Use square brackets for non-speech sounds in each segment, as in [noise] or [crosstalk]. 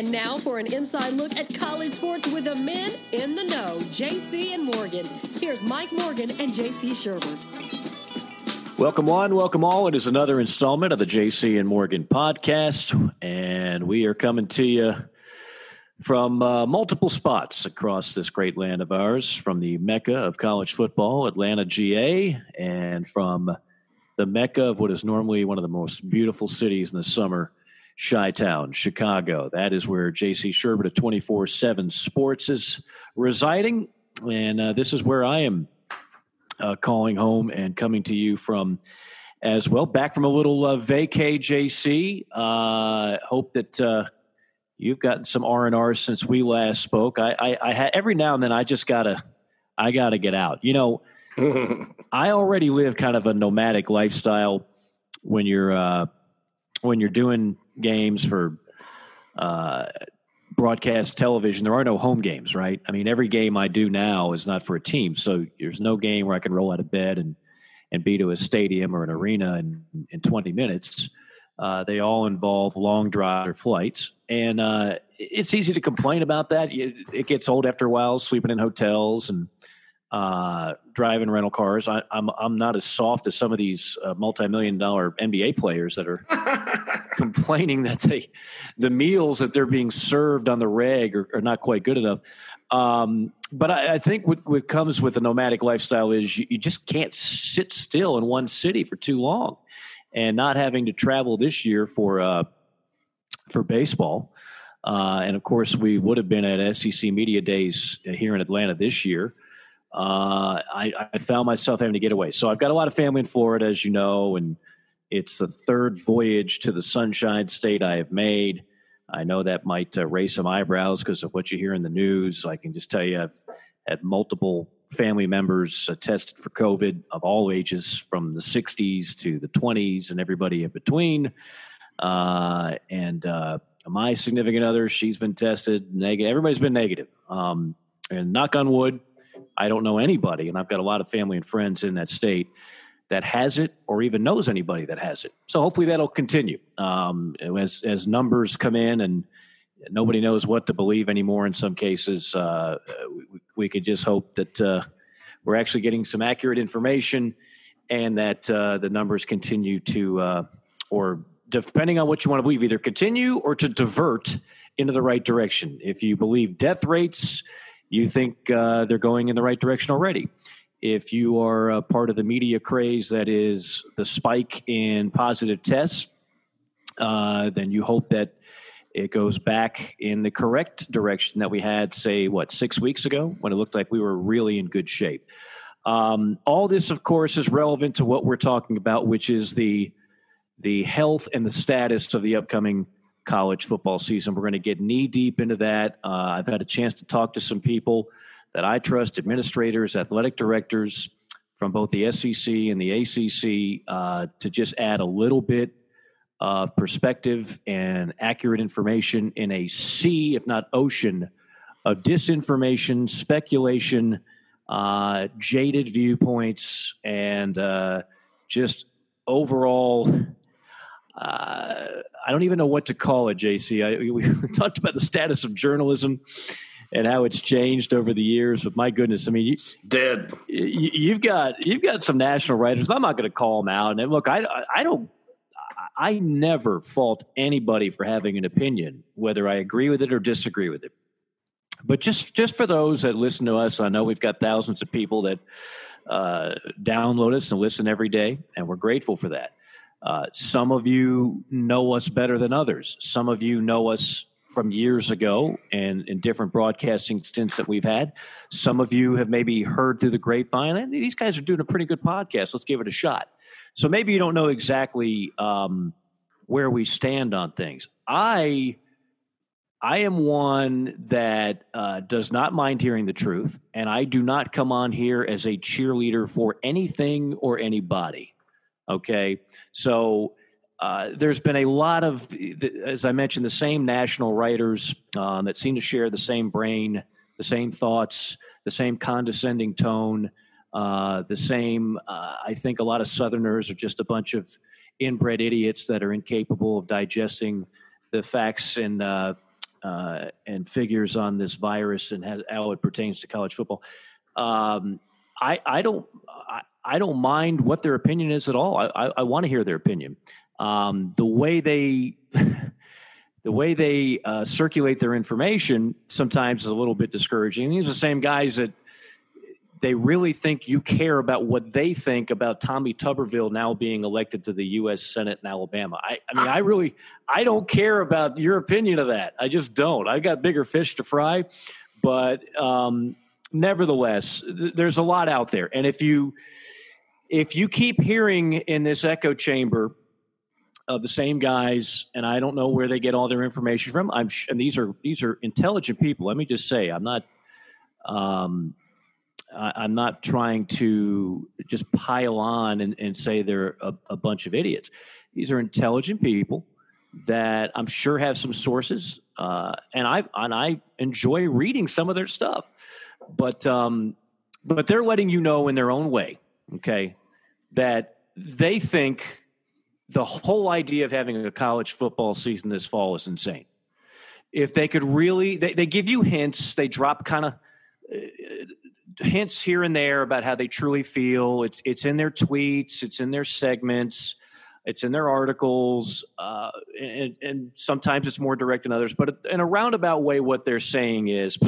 And now for an inside look at college sports with the men in the know, JC and Morgan. Here's Mike Morgan and JC Shurburtt. Welcome one, welcome all. It is another installment of the JC and Morgan podcast, and we are coming to you from uh, multiple spots across this great land of ours, from the mecca of college football, Atlanta, GA, and from the mecca of what is normally one of the most beautiful cities in the summer, Chi Town, Chicago. That is where JC Shurburtt of 24 7 Sports is residing. And uh, this is where I am uh, calling home and coming to you from as well. Back from a little uh, vacay, JC. Uh, hope that uh, you've gotten some R and R since we last spoke. I, I, I ha- every now and then I just gotta, I gotta get out. You know, [laughs] I already live kind of a nomadic lifestyle when you're uh, when you're doing games for uh, broadcast television, there are no home games, right? I mean, every game I do now is not for a team, so there's no game where I can roll out of bed and and be to a stadium or an arena in, in 20 minutes. Uh, they all involve long drive or flights, and uh, it's easy to complain about that. It gets old after a while, sleeping in hotels and uh, driving rental cars. I, am I'm, I'm not as soft as some of these uh, multi-million dollar NBA players that are [laughs] complaining that they the meals that they're being served on the reg are, are not quite good enough. Um, but I, I think what, what, comes with a nomadic lifestyle is you, you, just can't sit still in one city for too long, and not having to travel this year for uh, for baseball. Uh, and of course, we would have been at SEC Media Days here in Atlanta this year uh, I, I, found myself having to get away. So I've got a lot of family in Florida, as you know, and it's the third voyage to the Sunshine State I have made. I know that might uh, raise some eyebrows because of what you hear in the news. I can just tell you, I've had multiple family members uh, tested for COVID of all ages, from the 60s to the 20s, and everybody in between. Uh, and uh, my significant other, she's been tested negative. Everybody's been negative. Um, and knock on wood, I don't know anybody, and I've got a lot of family and friends in that state that has it or even knows anybody that has it. So hopefully that'll continue um, as as numbers come in and nobody knows what to believe anymore. In some cases, uh, we, we, could just hope that uh, we're actually getting some accurate information and that uh, the numbers continue to, uh, or depending on what you want to believe, either continue or to divert into the right direction. If you believe death rates you think uh, they're going in the right direction already. If you are a part of the media craze that is the spike in positive tests, uh, then you hope that it goes back in the correct direction that we had, say, what, six weeks ago when it looked like we were really in good shape. Um, all this, of course, is relevant to what we're talking about, which is the the health and the status of the upcoming college football season. We're going to get knee deep into that. Uh, I've had a chance to talk to some people that I trust, administrators, athletic directors from both the SEC and the ACC, uh, to just add a little bit of perspective and accurate information in a sea, if not ocean, of disinformation, speculation, uh, jaded viewpoints, and uh, just overall uh, I don't even know what to call it, JC. I, we [laughs] talked about the status of journalism and how it's changed over the years. But my goodness, I mean, you, dead. You, have got you've got some national writers. I'm not going to call them out. And look, I I don't. I never fault anybody for having an opinion, whether I agree with it or disagree with it. But just just for those that listen to us, I know we've got thousands of people that uh, download us and listen every day, and we're grateful for that. Uh, some of you know us better than others. Some of you know us from years ago and in different broadcasting stints that we've had. Some of you have maybe heard through the grapevine, these guys are doing a pretty good podcast. Let's give it a shot. So maybe you don't know exactly um, where we stand on things. I. I am one that uh, does not mind hearing the truth, and I do not come on here as a cheerleader for anything or anybody. Okay. So uh, there's been a lot of, as I mentioned, the same national writers um, that seem to share the same brain, the same thoughts, the same condescending tone, uh, the same. Uh, I think a lot of Southerners are just a bunch of inbred idiots that are incapable of digesting the facts and uh, uh, and figures on this virus and how it pertains to college football. Um, I, I don't I, don't mind what their opinion is at all. I, I, I want to hear their opinion. Um, the way they [laughs] the way they uh, circulate their information sometimes is a little bit discouraging. These are the same guys that they really think you care about what they think about Tommy Tuberville now being elected to the U.S. Senate in Alabama. I, I mean, I really, I don't care about your opinion of that. I just don't. I've got bigger fish to fry. But um, nevertheless, th- there's a lot out there, and if you if you keep hearing in this echo chamber of the same guys, and I don't know where they get all their information from. I'm sh- and these are these are intelligent people. Let me just say, I'm not. Um, I, am not trying to just pile on and, and say they're a, a, bunch of idiots. These are intelligent people that I'm sure have some sources, uh, and I and I enjoy reading some of their stuff. But um, but they're letting you know in their own way, okay, that they think the whole idea of having a college football season this fall is insane. If they could really, they, they give you hints, they drop kind of uh, hints here and there about how they truly feel. It's it's in their tweets, it's in their segments, it's in their articles, uh, and, and, sometimes it's more direct than others. But in a roundabout way, what they're saying is.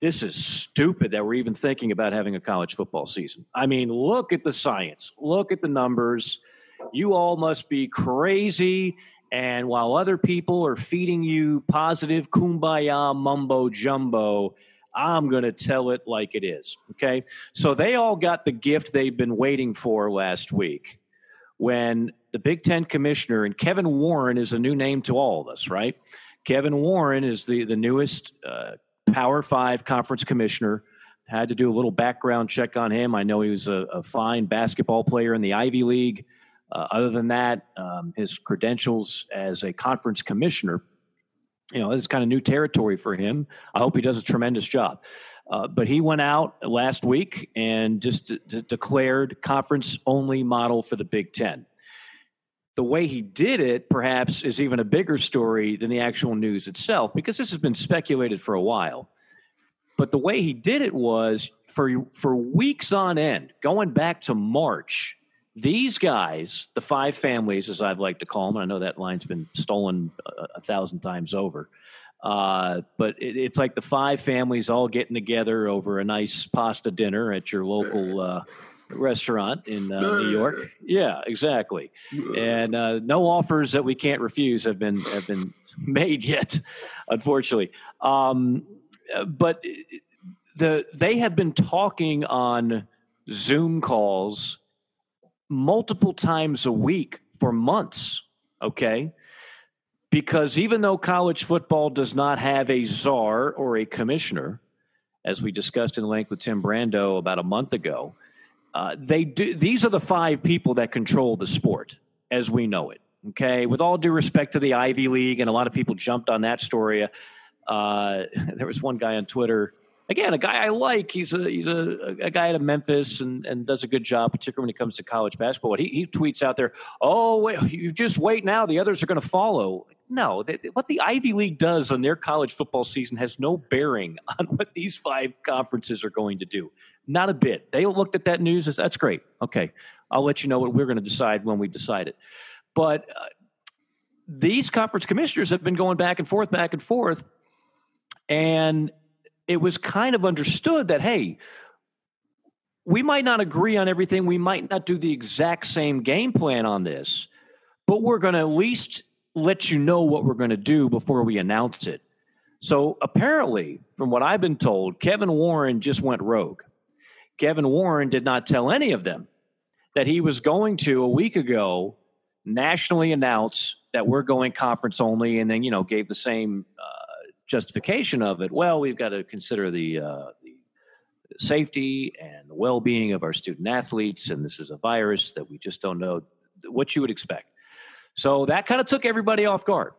This is stupid that we're even thinking about having a college football season. I mean, look at the science, look at the numbers. You all must be crazy. And while other people are feeding you positive kumbaya mumbo jumbo, I'm going to tell it like it is. Okay. So they all got the gift they've been waiting for last week when the Big Ten commissioner, and Kevin Warren is a new name to all of us, right? Kevin Warren is the, the newest uh, Power Five conference commissioner. Had to do a little background check on him. I know he was a, a fine basketball player in the Ivy League. Uh, other than that, um, his credentials as a conference commissioner you know, it's kind of new territory for him. I hope he does a tremendous job. Uh, but he went out last week and just d- d- declared conference only model for the Big Ten. The way he did it, perhaps, is even a bigger story than the actual news itself, because this has been speculated for a while. But the way he did it was for for weeks on end, going back to March, these guys, the five families, as I've liked to call them, I know that line's been stolen a, a thousand times over, uh, but it, it's like the five families all getting together over a nice pasta dinner at your local uh, restaurant in uh, New York. Yeah, exactly. And uh, no offers that we can't refuse have been have been [laughs] made yet, unfortunately. Um, but the they have been talking on Zoom calls multiple times a week for months, okay? Because even though college football does not have a czar or a commissioner, as we discussed in length with Tim Brando about a month ago, uh, they do. These are the five people that control the sport as we know it. Okay, with all due respect to the Ivy League, and a lot of people jumped on that story. Uh, [laughs] there was one guy on Twitter again, a guy I like. He's a he's a, a guy out of Memphis and, and does a good job, particularly when it comes to college basketball. He, he tweets out there, "Oh, wait, you just wait now. The others are going to follow." No, they, what the Ivy League does on their college football season has no bearing [laughs] on what these five conferences are going to do. Not a bit. They looked at that news as that's great. Okay, I'll let you know what we're going to decide when we decide it. But uh, these conference commissioners have been going back and forth, back and forth, and it was kind of understood that, hey, we might not agree on everything. We might not do the exact same game plan on this, but we're going to at least let you know what we're going to do before we announce it. So apparently, from what I've been told, Kevin Warren just went rogue. Kevin Warren did not tell any of them that he was going to a week ago nationally announce that we're going conference only and then, you know, gave the same uh, justification of it, well, we've got to consider the, uh, the safety and the well being of our student athletes, and this is a virus that we just don't know what you would expect. So that kind of took everybody off guard.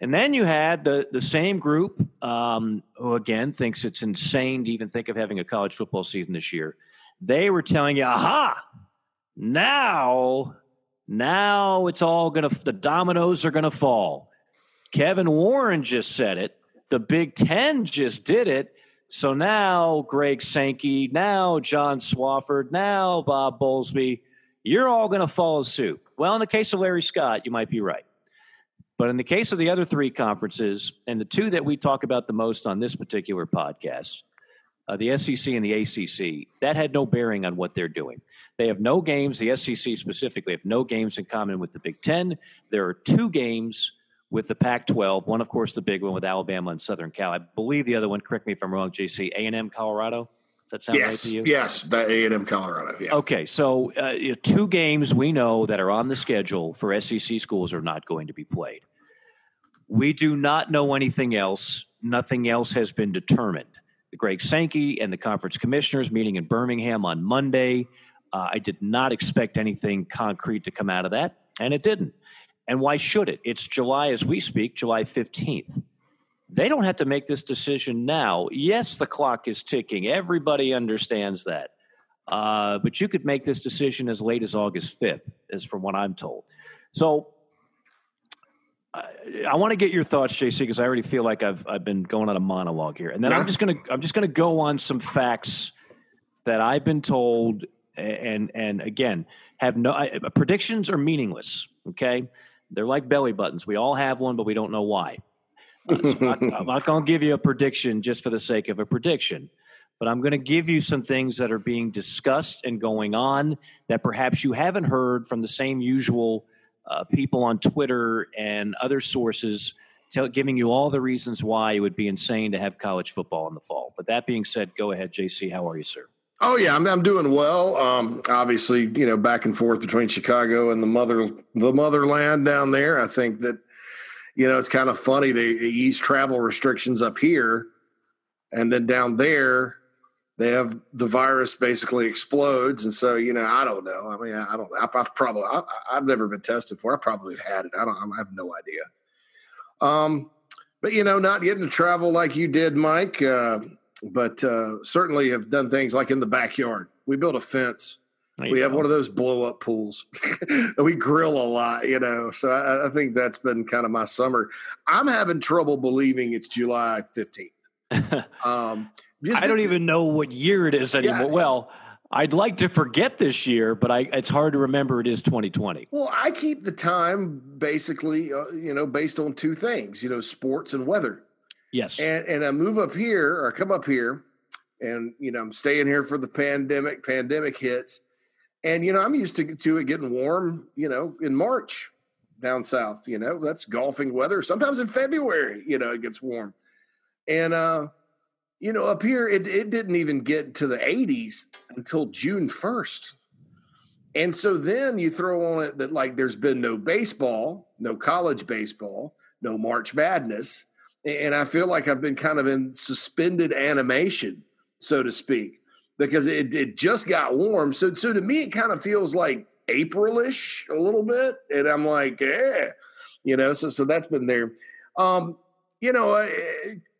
And then you had the, the same group um, who, again, thinks it's insane to even think of having a college football season this year. They were telling you, aha, now, now it's all going to, the dominoes are going to fall Kevin Warren just said it. The Big Ten just did it. So now Greg Sankey, now John Swofford, now Bob Bowlesby, you're all going to follow suit. Well, in the case of Larry Scott, you might be right. But in the case of the other three conferences, and the two that we talk about the most on this particular podcast, uh, the SEC and the ACC, that had no bearing on what they're doing. They have no games, the SEC specifically, have no games in common with the Big Ten. There are two games with the Pac-12. One, of course, the big one with Alabama and Southern Cal. I believe the other one. Correct me if I'm wrong. JC A&M Colorado. Does that sound yes, right to you? Yes, the A&M Colorado. Yeah. Okay, so uh, two games we know that are on the schedule for SEC schools are not going to be played. We do not know anything else. Nothing else has been determined. Greg Sankey and the conference commissioners meeting in Birmingham on Monday. Uh, I did not expect anything concrete to come out of that, and it didn't. And why should it? It's July as we speak, July 15th. They don't have to make this decision now. Yes, the clock is ticking. Everybody understands that. Uh, but you could make this decision as late as August 5th, is from what I'm told. So I, I want to get your thoughts, JC, because I already feel like I've I've been going on a monologue here, and then I'm just gonna I'm just gonna go on some facts that I've been told, and and again have no I, predictions are meaningless. Okay, they're like belly buttons. We all have one, but we don't know why. Uh, so I'm not, not going to give you a prediction just for the sake of a prediction, but I'm going to give you some things that are being discussed and going on that perhaps you haven't heard from the same usual uh, people on Twitter and other sources. Tell, giving you all the reasons why it would be insane to have college football in the fall. But that being said, go ahead, JC. How are you, sir? Oh yeah, I'm, I'm doing well. Um, obviously, you know, back and forth between Chicago and the mother the motherland down there. I think that you know it's kind of funny they, they ease travel restrictions up here, and then down there they have the virus basically explodes, and so you know I don't know. I mean, I don't. I, I've probably I, have never been tested for. I probably had it. I don't. I have no idea. Um, but you know, not getting to travel like you did, Mike. Uh, but uh, certainly have done things like in the backyard. We built a fence. We have one of those blow up pools. [laughs] we grill a lot, you know. So I, I, think that's been kind of my summer. I'm having trouble believing it's July 15th. [laughs] Um, I don't even know what year it is anymore. Yeah. Well, I'd like to forget this year, but I, it's hard to remember it is 2020. Well, I keep the time basically, uh, you know, based on two things, you know, sports and weather. Yes. And and I move up here or I come up here and you know I'm staying here for the pandemic. Pandemic hits. And you know, I'm used to, to it getting warm, you know, in March down south, you know, that's golfing weather. Sometimes in February, you know, it gets warm. And uh, you know, up here it it didn't even get to the 80s until June 1st. And so then you throw on it that like there's been no baseball, no college baseball, no March Madness and I feel like I've been kind of in suspended animation, so to speak, because it, it just got warm. So, so to me, it kind of feels like Aprilish a little bit, and I'm like, yeah, you know. So, so that's been there. Um, you know,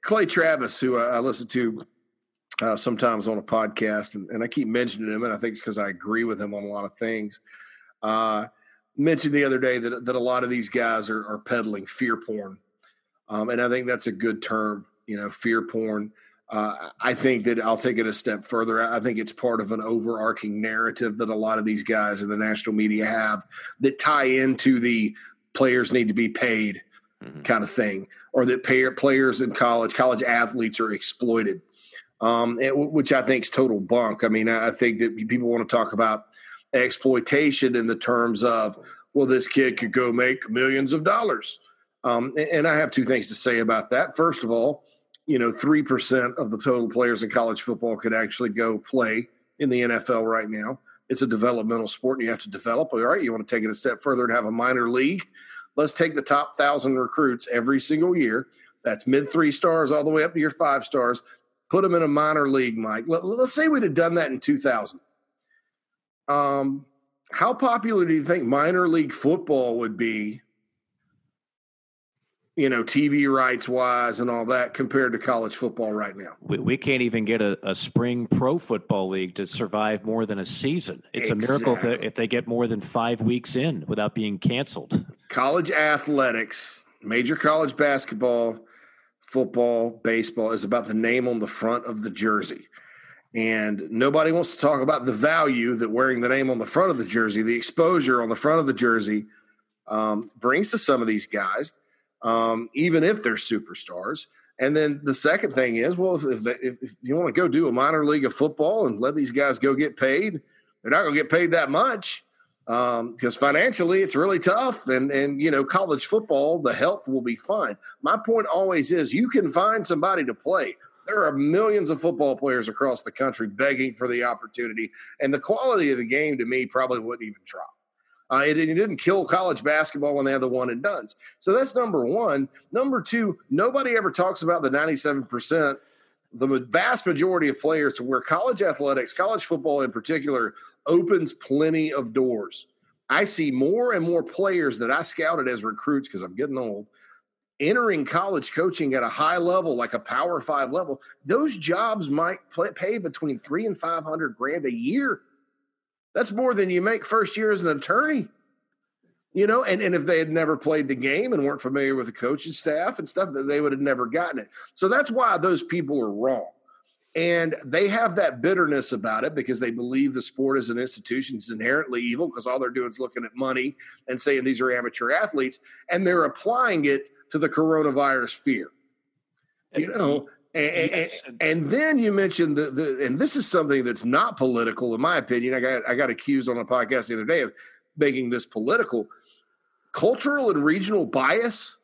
Clay Travis, who I, I listen to uh, sometimes on a podcast, and, and, I keep mentioning him, and I think it's because I agree with him on a lot of things. Uh, mentioned the other day that that a lot of these guys are, are peddling fear porn um, and I think that's a good term, you know, fear porn. Uh, I think that I'll take it a step further. I think it's part of an overarching narrative that a lot of these guys in the national media have that tie into the players need to be paid mm-hmm. kind of thing, or that pay, players in college, college athletes are exploited, um, it, which I think is total bunk. I mean, I think that people want to talk about exploitation in the terms of, well, this kid could go make millions of dollars. Um, and I have two things to say about that. First of all, you know, 3% of the total players in college football could actually go play in the NFL right now. It's a developmental sport and you have to develop. All right, you want to take it a step further and have a minor league. Let's take the top thousand recruits every single year. That's mid three stars all the way up to your five stars. Put them in a minor league, Mike. Let, us say we'd have done that in 2000. Um, how popular do you think minor league football would be you know, TV rights wise and all that compared to college football right now. We, we can't even get a, a, spring pro football league to survive more than a season. It's exactly. a miracle if they, if they get more than five weeks in without being canceled. College athletics major college basketball, football, baseball is about the name on the front of the jersey. And nobody wants to talk about the value that wearing the name on the front of the jersey, the exposure on the front of the jersey, um, brings to some of these guys, um, even if they're superstars. And then the second thing is, well, if, if, if you want to go do a minor league of football and let these guys go get paid, they're not going to get paid that much because um, financially it's really tough. And and you know, college football, the health will be fine. My point always is, you can find somebody to play. There are millions of football players across the country begging for the opportunity, and the quality of the game to me probably wouldn't even try. Uh, it, it, didn't kill college basketball when they had the one and dones. So that's number one. Number two, nobody ever talks about the 97%, the vast majority of players to where college athletics, college football in particular, opens plenty of doors. I see more and more players that I scouted as recruits because I'm getting old entering college coaching at a high level, like a power five level. Those jobs might pay between three and 500 grand a year. That's more than you make first year as an attorney. You know, and, and if they had never played the game and weren't familiar with the coaching staff and stuff, that they would have never gotten it. So that's why those people are wrong. And they have that bitterness about it because they believe the sport as an institution is inherently evil because all they're doing is looking at money and saying these are amateur athletes. And they're applying it to the coronavirus fear. You know, and, and, and, then you mentioned the, the and this is something that's not political in my opinion. I got I got accused on a podcast the other day of making this political. Cultural and regional bias.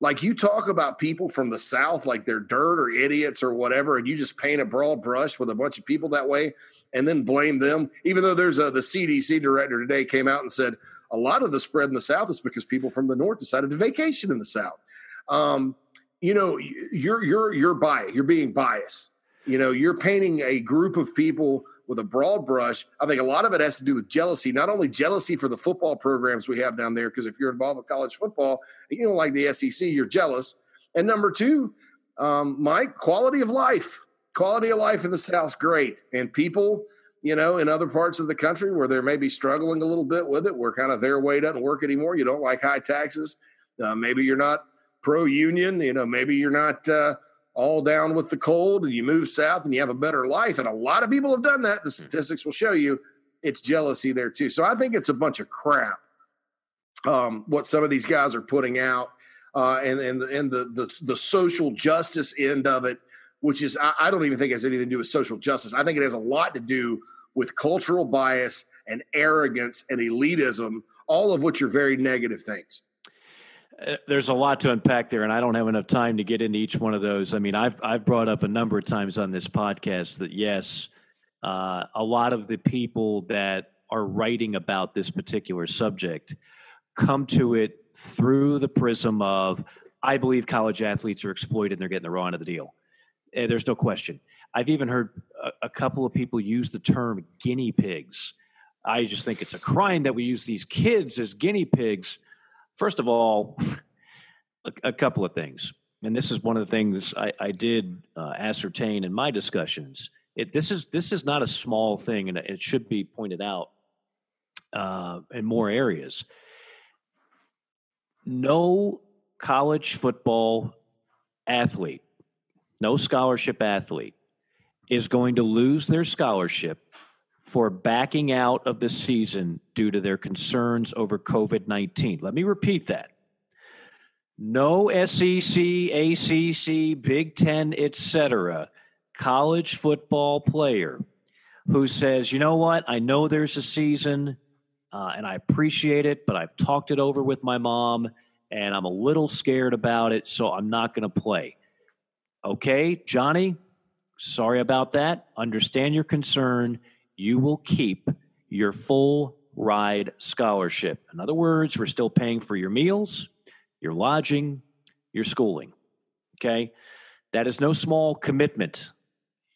Like you talk about people from the South like they're dirt or idiots or whatever, and you just paint a broad brush with a bunch of people that way and then blame them. Even though there's a the CDC director today came out and said a lot of the spread in the South is because people from the North decided to vacation in the South. Um, you know you're you're you're biased you're being biased. You know you're painting a group of people with a broad brush. I think a lot of it has to do with jealousy not only jealousy for the football programs we have down there because if you're involved with college football you don't like the sec you're jealous. And number two um, mike quality of life quality of life in the south's great. And people you know in other parts of the country where they're maybe struggling a little bit with it where kind of their way doesn't work anymore you don't like high taxes uh, maybe you're not pro union. You know, maybe you're not uh, all down with the cold and you move south and you have a better life. And a lot of people have done that. The statistics will show you it's jealousy there too. So I think it's a bunch of crap. Um, what some of these guys are putting out, uh, and and and the, the the social justice end of it, which is I, I don't even think has anything to do with social justice. I think it has a lot to do with cultural bias and arrogance and elitism, all of which are very negative things. There's a lot to unpack there, and I don't have enough time to get into each one of those. I mean, I've I've brought up a number of times on this podcast that yes, uh, a lot of the people that are writing about this particular subject come to it through the prism of I believe college athletes are exploited and they're getting the raw end of the deal. And eh, there's no question. I've even heard a, a couple of people use the term guinea pigs. I just think it's a crime that we use these kids as guinea pigs First of all, a, a couple of things. And this is one of the things I, I did uh, ascertain in my discussions. It, this is this is not a small thing, and it should be pointed out uh, in more areas. No college football athlete, no scholarship athlete, is going to lose their scholarship for backing out of the season due to their concerns over COVID 19. Let me repeat that. No SEC, ACC, Big Ten, etc. college football player who says, you know what, I know there's a season uh, and I appreciate it, but I've talked it over with my mom and I'm a little scared about it, so I'm not going to play. Okay, Johnny, sorry about that. Understand your concern you will keep your full ride scholarship. In other words, we're still paying for your meals, your lodging, your schooling. Okay? That is no small commitment.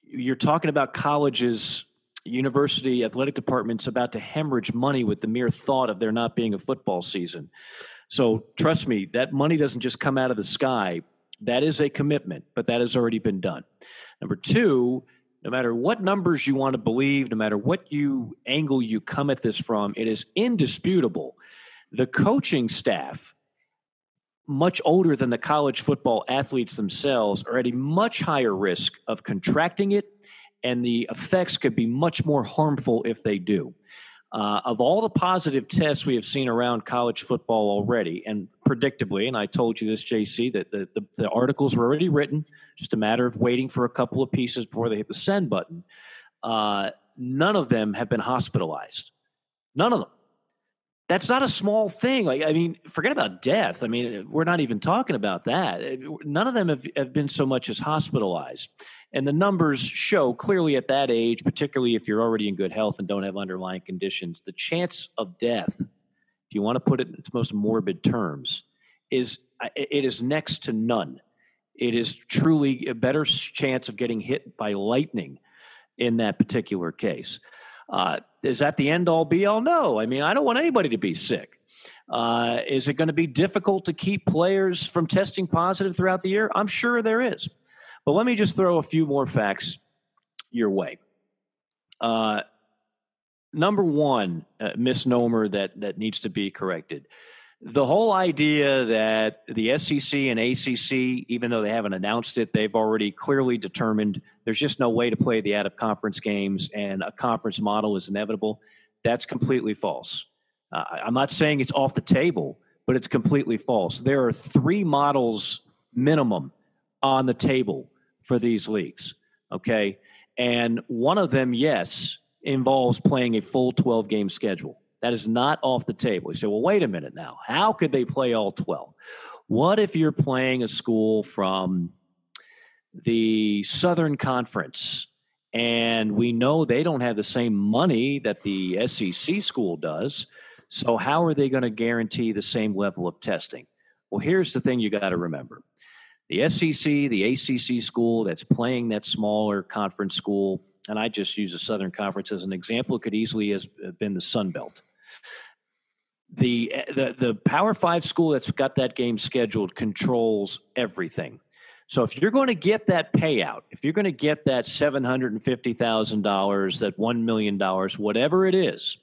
You're talking about colleges, university athletic departments about to hemorrhage money with the mere thought of there not being a football season. So trust me, that money doesn't just come out of the sky. That is a commitment, but that has already been done. Number two, no matter what numbers you want to believe, no matter what you angle you come at this from, it is indisputable. The coaching staff, much older than the college football athletes themselves are at a much higher risk of contracting it, and the effects could be much more harmful if they do. Uh, of all the positive tests we have seen around college football already, and predictably, and I told you this, JC, that the, the, the, articles were already written, just a matter of waiting for a couple of pieces before they hit the send button. Uh, none of them have been hospitalized. None of them. That's not a small thing. Like, I mean, forget about death. I mean, we're not even talking about that. None of them have, have been so much as hospitalized. And the numbers show clearly at that age, particularly if you're already in good health and don't have underlying conditions, the chance of death, if you want to put it in its most morbid terms, is it is next to none. It is truly a better chance of getting hit by lightning in that particular case. Uh, is that the end all be all? No. I mean, I don't want anybody to be sick. Uh, is it going to be difficult to keep players from testing positive throughout the year? I'm sure there is. But let me just throw a few more facts your way. Uh, number one uh, misnomer that that needs to be corrected. The whole idea that the SEC and ACC, even though they haven't announced it, they've already clearly determined there's just no way to play the out of conference games and a conference model is inevitable. That's completely false. Uh, I'm not saying it's off the table, but it's completely false. There are three models minimum on the table for these leagues. Okay. And one of them, yes, involves playing a full 12 game schedule. That is not off the table. You say, well, wait a minute now. How could they play all 12? What if you're playing a school from the Southern Conference and we know they don't have the same money that the SEC school does? So, how are they going to guarantee the same level of testing? Well, here's the thing you got to remember the SEC, the ACC school that's playing that smaller conference school, and I just use the Southern Conference as an example, it could easily have been the Sun Belt. The, the the Power Five school that's got that game scheduled controls everything. So if you're going to get that payout, if you're going to get that seven hundred and fifty thousand dollars, that one million dollars, whatever it is,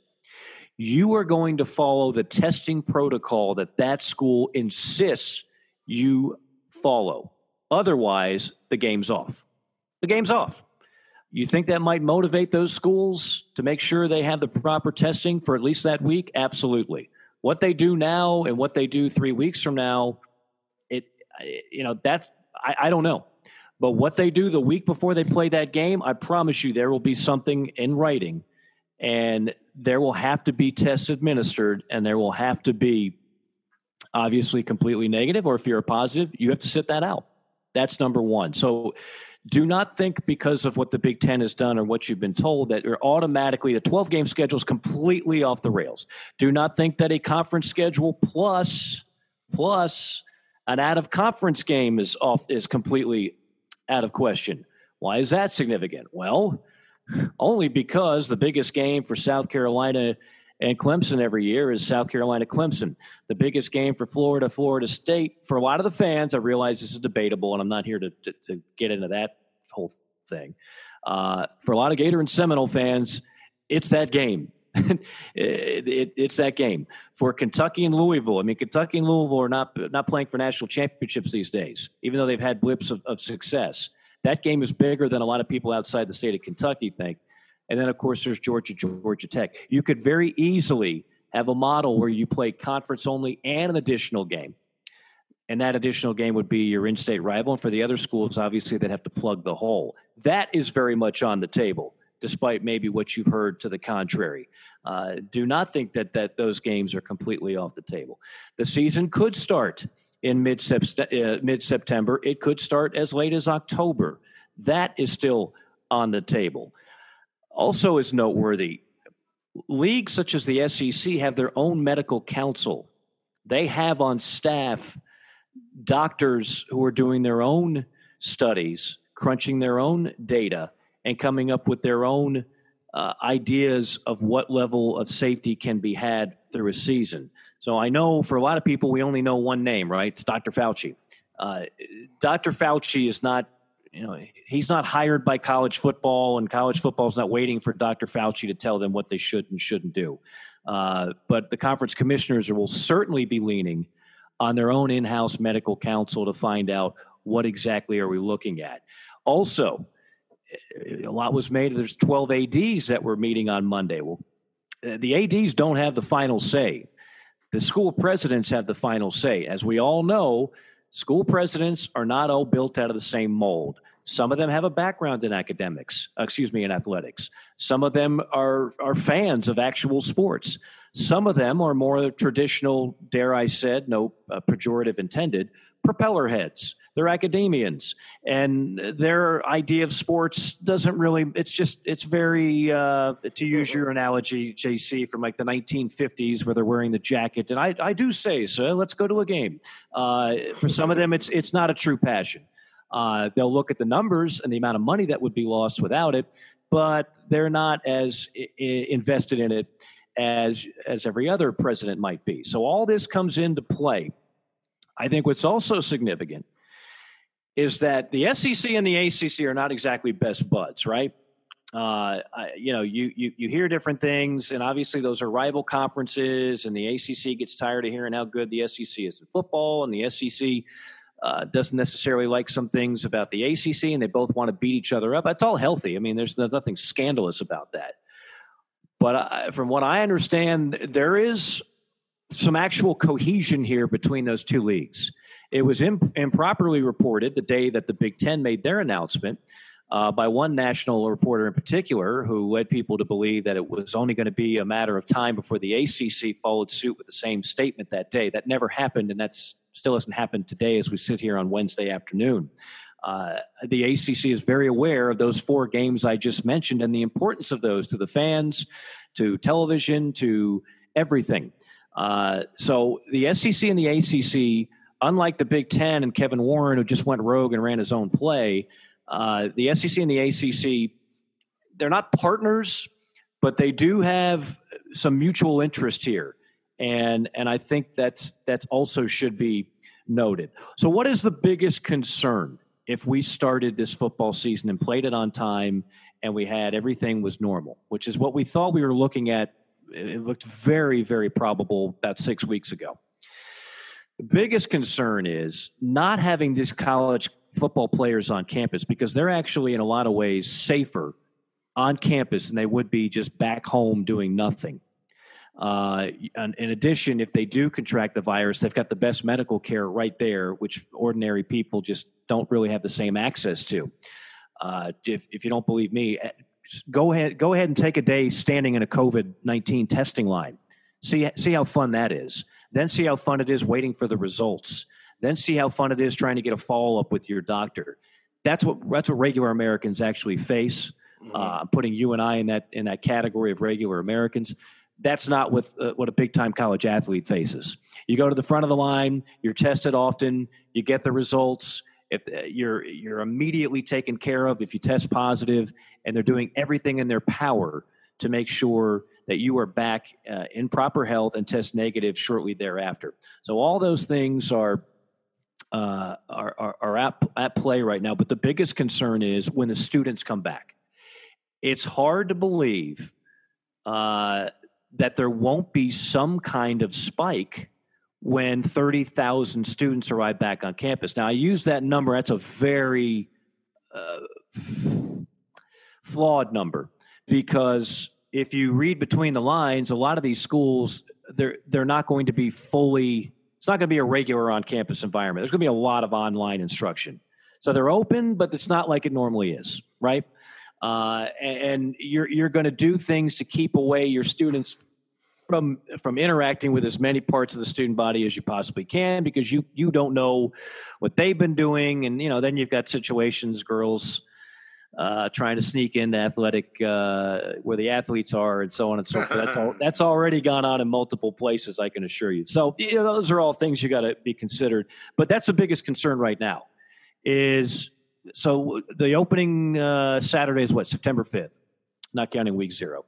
you are going to follow the testing protocol that that school insists you follow. Otherwise, the game's off. The game's off. You think that might motivate those schools to make sure they have the proper testing for at least that week? Absolutely. What they do now and what they do three weeks from now, it you know that's I, I don't know. But what they do the week before they play that game, I promise you there will be something in writing and there will have to be tests administered and there will have to be obviously completely negative, or if you're a positive, you have to sit that out. That's number one. So do not think because of what the Big Ten has done or what you've been told that you're automatically the 12 game schedule is completely off the rails. Do not think that a conference schedule plus plus an out of conference game is off is completely out of question. Why is that significant? Well, only because the biggest game for South Carolina and Clemson every year is South Carolina Clemson. The biggest game for Florida, Florida State. For a lot of the fans, I realize this is debatable, and I'm not here to, to, to get into that whole thing. Uh, for a lot of Gator and Seminole fans, it's that game. [laughs] it, it, it's that game for Kentucky and Louisville. I mean, Kentucky and Louisville are not not playing for national championships these days, even though they've had blips of, of success. That game is bigger than a lot of people outside the state of Kentucky think. And then, of course, there's Georgia, Georgia Tech. You could very easily have a model where you play conference only and an additional game. And that additional game would be your in state rival. And for the other schools, obviously, they'd have to plug the hole. That is very much on the table, despite maybe what you've heard to the contrary. Uh, do not think that, that those games are completely off the table. The season could start in mid uh, September, it could start as late as October. That is still on the table. Also, is noteworthy leagues such as the SEC have their own medical council. They have on staff doctors who are doing their own studies, crunching their own data, and coming up with their own uh, ideas of what level of safety can be had through a season. So I know for a lot of people, we only know one name, right? It's Dr. Fauci. Uh, Dr. Fauci is not you know, he's not hired by college football, and college football is not waiting for Dr. Fauci to tell them what they should and shouldn't do. Uh, but the conference commissioners will certainly be leaning on their own in-house medical counsel to find out what exactly are we looking at. Also, a lot was made. There's 12 ads that were meeting on Monday. Well, the ads don't have the final say. The school presidents have the final say. As we all know, school presidents are not all built out of the same mold. Some of them have a background in academics, excuse me, in athletics. Some of them are, are fans of actual sports. Some of them are more traditional, dare I said, no uh, pejorative intended, propeller heads. They're academians, and their idea of sports doesn't really. It's just it's very uh, to use your analogy, JC, from like the 1950s, where they're wearing the jacket. And I, I do say, so let's go to a game. Uh, for some of them, it's it's not a true passion. Uh, they'll look at the numbers and the amount of money that would be lost without it, but they're not as I- invested in it as as every other president might be. So all this comes into play. I think what's also significant is that the SEC and the ACC are not exactly best buds, right? Uh, I, you know, you, you you hear different things, and obviously those are rival conferences, and the ACC gets tired of hearing how good the SEC is in football, and the SEC uh, doesn't necessarily like some things about the ACC, and they both want to beat each other up. That's all healthy. I mean, there's nothing scandalous about that. But I, from what I understand, there is some actual cohesion here between those two leagues. It was imp- improperly reported the day that the Big Ten made their announcement uh, by one national reporter in particular, who led people to believe that it was only going to be a matter of time before the ACC followed suit with the same statement that day. That never happened, and that still hasn't happened today as we sit here on Wednesday afternoon. Uh, the ACC is very aware of those four games I just mentioned and the importance of those to the fans, to television, to everything. Uh, so the SEC and the ACC unlike the Big Ten and Kevin Warren, who just went rogue and ran his own play, uh, the SEC and the ACC, they're not partners, but they do have some mutual interest here, and and I think that's that's also should be noted. So, what is the biggest concern if we started this football season and played it on time and we had everything was normal, which is what we thought we were looking at? It looked very, very probable about six weeks ago. The biggest concern is not having these college football players on campus because they're actually, in a lot of ways, safer on campus than they would be just back home doing nothing. Uh, in addition, if they do contract the virus, they've got the best medical care right there, which ordinary people just don't really have the same access to. Uh, if, if you don't believe me, go ahead go ahead and take a day standing in a COVID nineteen testing line. See see how fun that is. Then see how fun it is waiting for the results. Then see how fun it is trying to get a follow up with your doctor. That's what that's what regular Americans actually face. Mm-hmm. Uh, putting you and I in that in that category of regular Americans. That's not what uh, what a big time college athlete faces. You go to the front of the line. You're tested often. You get the results. If uh, you're you're immediately taken care of if you test positive, and they're doing everything in their power to make sure that you are back uh, in proper health and test negative shortly thereafter. So all those things are uh, are, are, are at, at play right now. But the biggest concern is when the students come back. It's hard to believe uh, that there won't be some kind of spike when 30,000 students arrive back on campus. Now, I use that number, that's a very uh, flawed number because if you read between the lines, a lot of these schools they're they're not going to be fully. It's not going to be a regular on-campus environment. There's going to be a lot of online instruction. So they're open, but it's not like it normally is, right? Uh, and, and you're you're going to do things to keep away your students from from interacting with as many parts of the student body as you possibly can because you you don't know what they've been doing and you know then you've got situations girls uh, trying to sneak into athletic uh, where the athletes are and so on and so forth. That's all. [laughs] That's already gone on in multiple places. I can assure you. So you know, those are all things you got to be considered. But that's the biggest concern right now. Is so the opening uh, Saturday is what September fifth, not counting week zero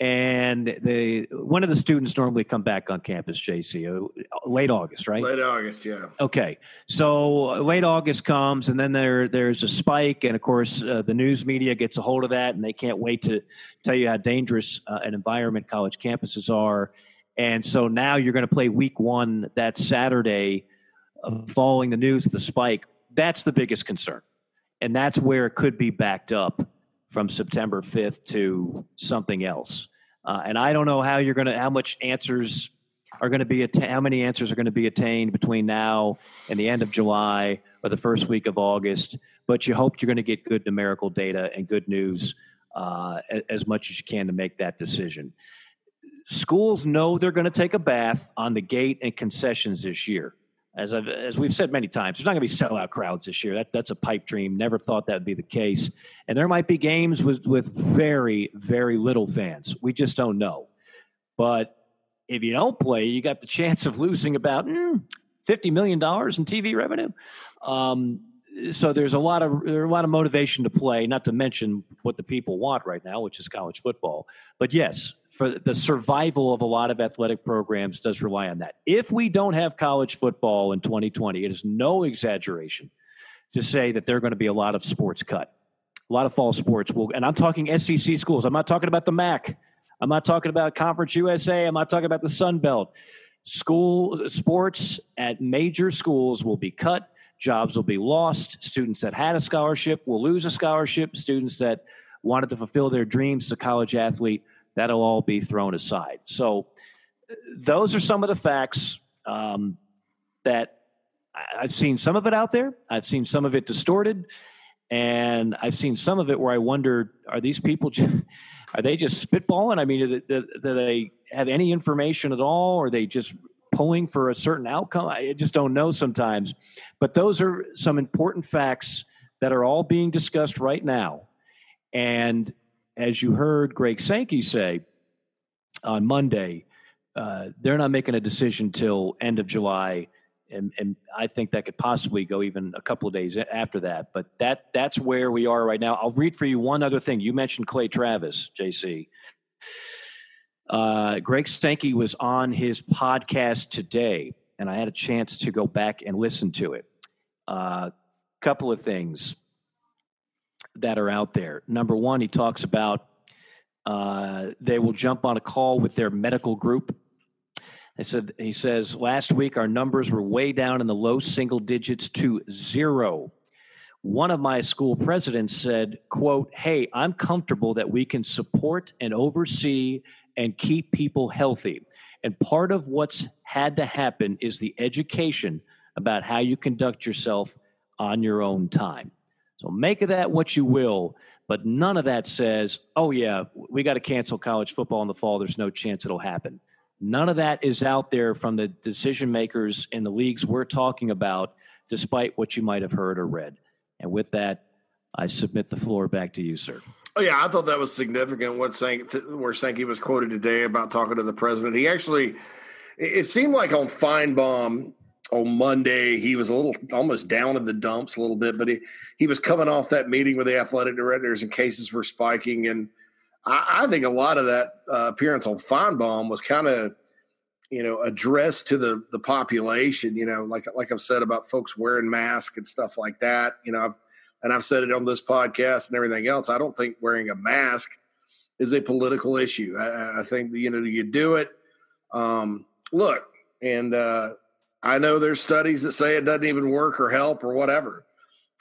and the one of the students normally come back on campus jc uh, late august right? Late august yeah. Okay. So uh, late august comes and then there there's a spike and of course uh, the news media gets a hold of that and they can't wait to tell you how dangerous uh, an environment college campuses are. And so now you're going to play week one that Saturday, uh, following the news of the spike. That's the biggest concern. And that's where it could be backed up from September 5th to something else. Uh, and I don't know how you're going to, how much answers are going to be, how many answers are going to be attained between now and the end of July or the first week of August. But you hope you're going to get good numerical data and good news uh, as much as you can to make that decision. Schools know they're going to take a bath on the gate and concessions this year. As, I've, as we've said many times, there's not going to be sellout crowds this year. That, that's a pipe dream. Never thought that would be the case. And there might be games with, with very, very little fans. We just don't know. But if you don't play, you got the chance of losing about mm, $50 million in TV revenue. Um, so there's a lot of there's a lot of motivation to play. Not to mention what the people want right now, which is college football. But yes, for the survival of a lot of athletic programs does rely on that. If we don't have college football in 2020, it is no exaggeration to say that there are going to be a lot of sports cut. A lot of fall sports will, and I'm talking SEC schools. I'm not talking about the MAC. I'm not talking about Conference USA. I'm not talking about the Sun Belt. School sports at major schools will be cut Jobs will be lost. Students that had a scholarship will lose a scholarship. Students that wanted to fulfill their dreams as a college athlete, that'll all be thrown aside. So, those are some of the facts um, that I've seen some of it out there. I've seen some of it distorted, and I've seen some of it where I wonder: Are these people? Are they just spitballing? I mean, do, do they have any information at all? Or are they just pulling for a certain outcome. I just don't know sometimes. But those are some important facts that are all being discussed right now. And as you heard Greg Sankey say on Monday, uh, they're not making a decision till end of July. And, and I think that could possibly go even a couple of days after that. But that that's where we are right now. I'll read for you one other thing. You mentioned Clay Travis, JC. Uh, Greg Sankey was on his podcast today, and I had a chance to go back and listen to it. A uh, couple of things that are out there. Number one, he talks about uh, they will jump on a call with their medical group. He said he says last week our numbers were way down in the low single digits to zero. One of my school presidents said, "quote Hey, I'm comfortable that we can support and oversee and keep people healthy. And part of what's had to happen is the education about how you conduct yourself on your own time. So make of that what you will, but none of that says, oh, yeah, we got to cancel college football in the fall. There's no chance it'll happen. None of that is out there from the decision makers in the leagues we're talking about, despite what you might have heard or read. And with that, I submit the floor back to you, sir. Oh yeah, I thought that was significant. What Sankey, where Sankey was quoted today about talking to the president, he actually, it seemed like on Finebaum on Monday he was a little almost down in the dumps a little bit, but he he was coming off that meeting with the athletic directors and cases were spiking, and I, I think a lot of that uh, appearance on Finebaum was kind of you know addressed to the the population. You know, like like I've said about folks wearing masks and stuff like that. You know, I've and I've said it on this podcast and everything else. I don't think wearing a mask is a political issue. I, I think you know you do it. Um, look, and uh, I know there's studies that say it doesn't even work or help or whatever,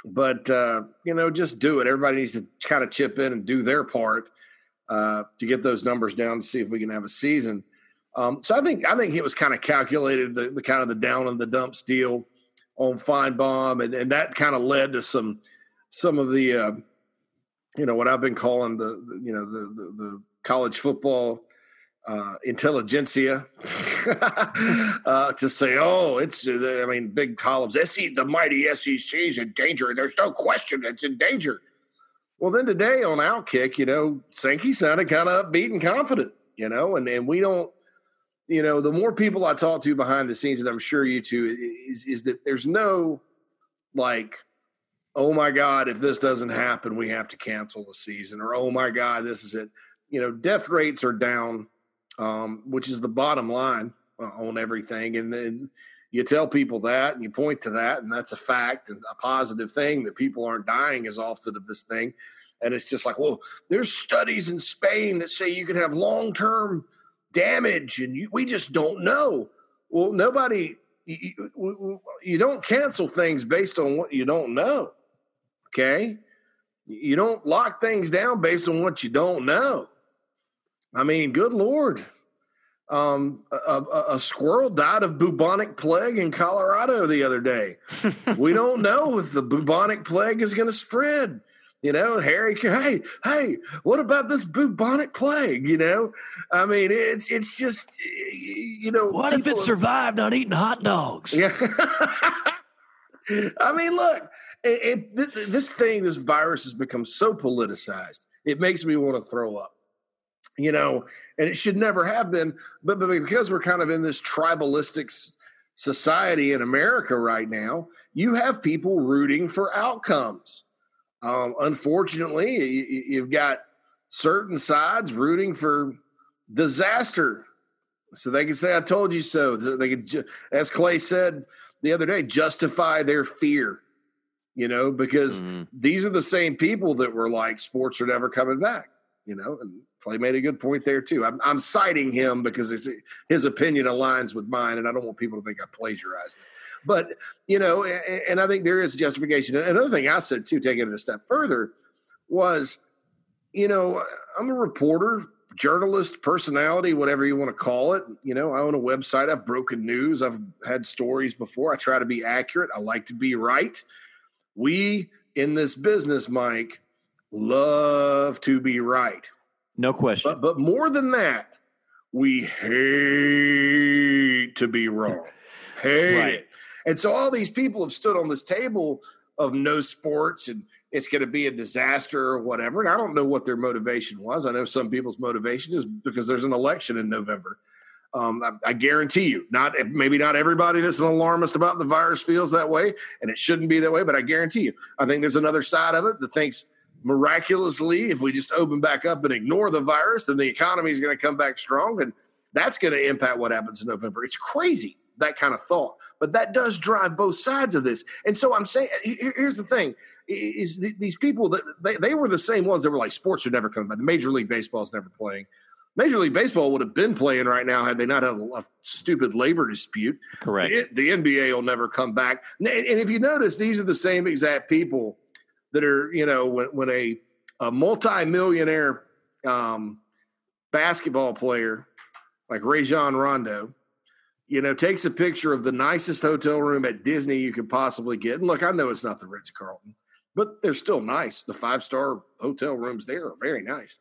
but uh, you know just do it. Everybody needs to kind of chip in and do their part uh, to get those numbers down to see if we can have a season. Um, so I think I think it was kind of calculated the, the kind of the down in the dumps deal on Finebaum, and, and that kind of led to some some of the uh, you know what I've been calling the, the you know the, the, the college football uh, intelligentsia [laughs] uh, to say, oh, it's uh, I mean big columns. SC, the mighty SEC is in danger. There's no question it's in danger. Well, then today on Outkick, you know, Sankey sounded kind of upbeat and confident, you know, and and we don't. You know, the more people I talk to behind the scenes, and I'm sure you too, is, is that there's no like oh my God, if this doesn't happen, we have to cancel the season, or oh my God, this is it. You know, death rates are down, um, which is the bottom line uh, on everything. And then you tell people that and you point to that, and that's a fact and a positive thing that people aren't dying as often of this thing. And it's just like, well, there's studies in Spain that say you can have long term damage, and you, we just don't know. Well, nobody, you, you don't cancel things based on what you don't know. Okay. You don't lock things down based on what you don't know. I mean, good Lord. Um, a, a, a, squirrel died of bubonic plague in Colorado the other day. [laughs] we don't know if the bubonic plague is going to spread. You know, Harry, hey, hey, what about this bubonic plague? You know, I mean, it's it's just, you know, what if it survived on eating hot dogs? Yeah, [laughs] I mean, look, it, it, this thing, this virus has become so politicized. It makes me want to throw up. You know, and it should never have been, but, but because we're kind of in this tribalistic society in America right now, you have people rooting for outcomes um, unfortunately, you, have got certain sides rooting for disaster. So they can say, I told you so. They could, as Clay said the other day, justify their fear, you know, because mm. these are the same people that were like, sports are never coming back, you know, and Clay made a good point there too. I'm, I'm citing him because his opinion aligns with mine, and I don't want people to think I plagiarized it. But you know, and, and I think there is justification. Another thing I said too, taking it a step further, was, you know, I'm a reporter, journalist, personality, whatever you want to call it. You know, I own a website. I've broken news. I've had stories before. I try to be accurate. I like to be right. We in this business, Mike, love to be right. No question. But, but more than that, we hate to be wrong. [laughs] Hate right. it. And so all these people have stood on this table of no sports and it's going to be a disaster or whatever. And I don't know what their motivation was. I know some people's motivation is because there's an election in November. Um, I, I, guarantee you, not maybe not everybody that's an alarmist about the virus feels that way, and it shouldn't be that way. But I guarantee you, I think there's another side of it that thinks miraculously, if we just open back up and ignore the virus, then the economy is going to come back strong, and that's going to impact what happens in November. It's crazy that kind of thought. But that does drive both sides of this. And so I'm saying, here's the thing: is these people that they, they were the same ones that were like sports are never coming back. The Major League Baseball is never playing. Major League Baseball would have been playing right now had they not had a, stupid labor dispute. Correct. The, the, NBA will never come back. And if you notice, these are the same exact people that are, you know, when, when a, a multi-millionaire um, basketball player like Rajon Rondo you know, takes a picture of the nicest hotel room at Disney you could possibly get. And look, I know it's not the Ritz Carlton, but they're still nice. The five star hotel rooms there are very nice.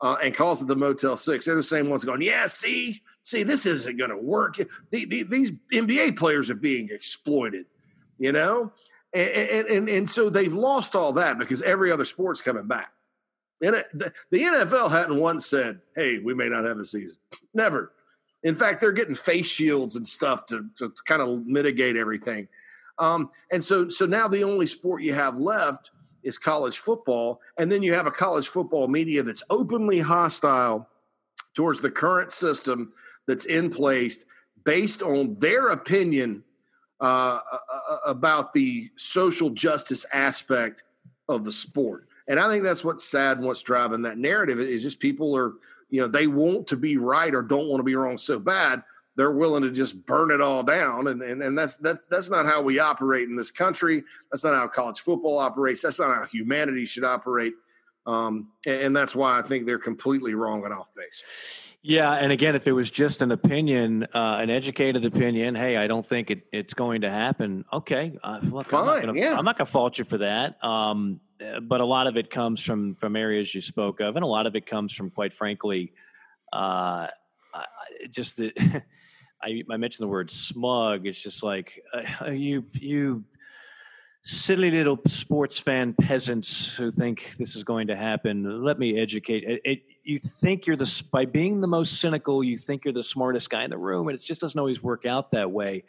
Uh, and calls it the Motel Six. They're the same ones going, yeah, see, see, this isn't going to work. The, the, these NBA players are being exploited, you know? And, and, and, so they've lost all that because every other sport's coming back. And the, the NFL hadn't once said, hey, we may not have a season. [laughs] Never. In fact, they're getting face shields and stuff to, to kind of mitigate everything. Um, and so, so now the only sport you have left is college football, and then you have a college football media that's openly hostile towards the current system that's in place, based on their opinion uh, uh, uh about the social justice aspect of the sport. And I think that's what's sad and what's driving that narrative is just people are you know they want to be right or don't want to be wrong so bad they're willing to just burn it all down. And and, and that's that, that's not how we operate in this country. That's not how college football operates. That's not how humanity should operate. Um, and, and that's why i think they're completely wrong and off base yeah, and again, if it was just an opinion, uh, an educated opinion, hey, I don't think it, it's going to happen. Okay, uh, look, fine. I'm not gonna, yeah, I'm not going to fault you for that. Um, but a lot of it comes from from areas you spoke of, and a lot of it comes from, quite frankly, uh, just the. [laughs] I, I mentioned the word smug. It's just like uh, [laughs] you you silly little sports fan peasants who think this is going to happen. Let me educate. It, it, you think you're the by being the most cynical, you think you're the smartest guy in the room, and it just doesn't always work out that way.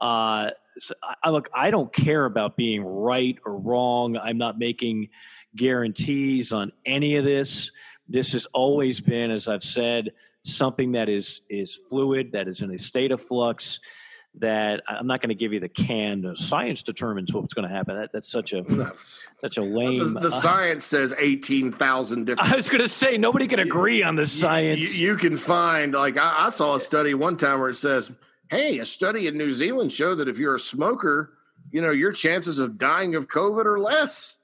Uh, so I, look, I don't care about being right or wrong. I'm not making guarantees on any of this. This has always been, as I've said, something that is is fluid, that is in a state of flux. That I'm not going to give you the canned science determines what's going to happen. That, that's such a [laughs] such a lame. The, the uh, science says eighteen thousand [laughs] different. I was going to say nobody can agree on the science. You, you can find like I, I, saw a study one time where it says, "Hey, a study in New Zealand showed that if you're a smoker, you know your chances of dying of COVID are less."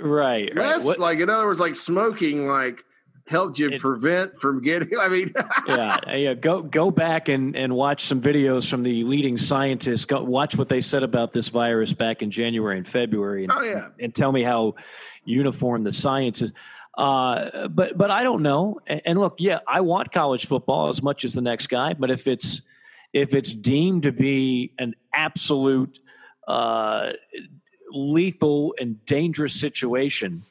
Right. Less, right. like in other words, like smoking, like helped you it, prevent from getting [laughs] i mean. Yeah yeah go go back and and watch some videos from the leading scientists. Go watch what they said about this virus back in january and february and, oh, yeah. and tell me how uniform the science is. Uh, but but i don't know. And, and look yeah i want college football as much as the next guy but if it's if it's deemed to be an absolute uh, lethal and dangerous situation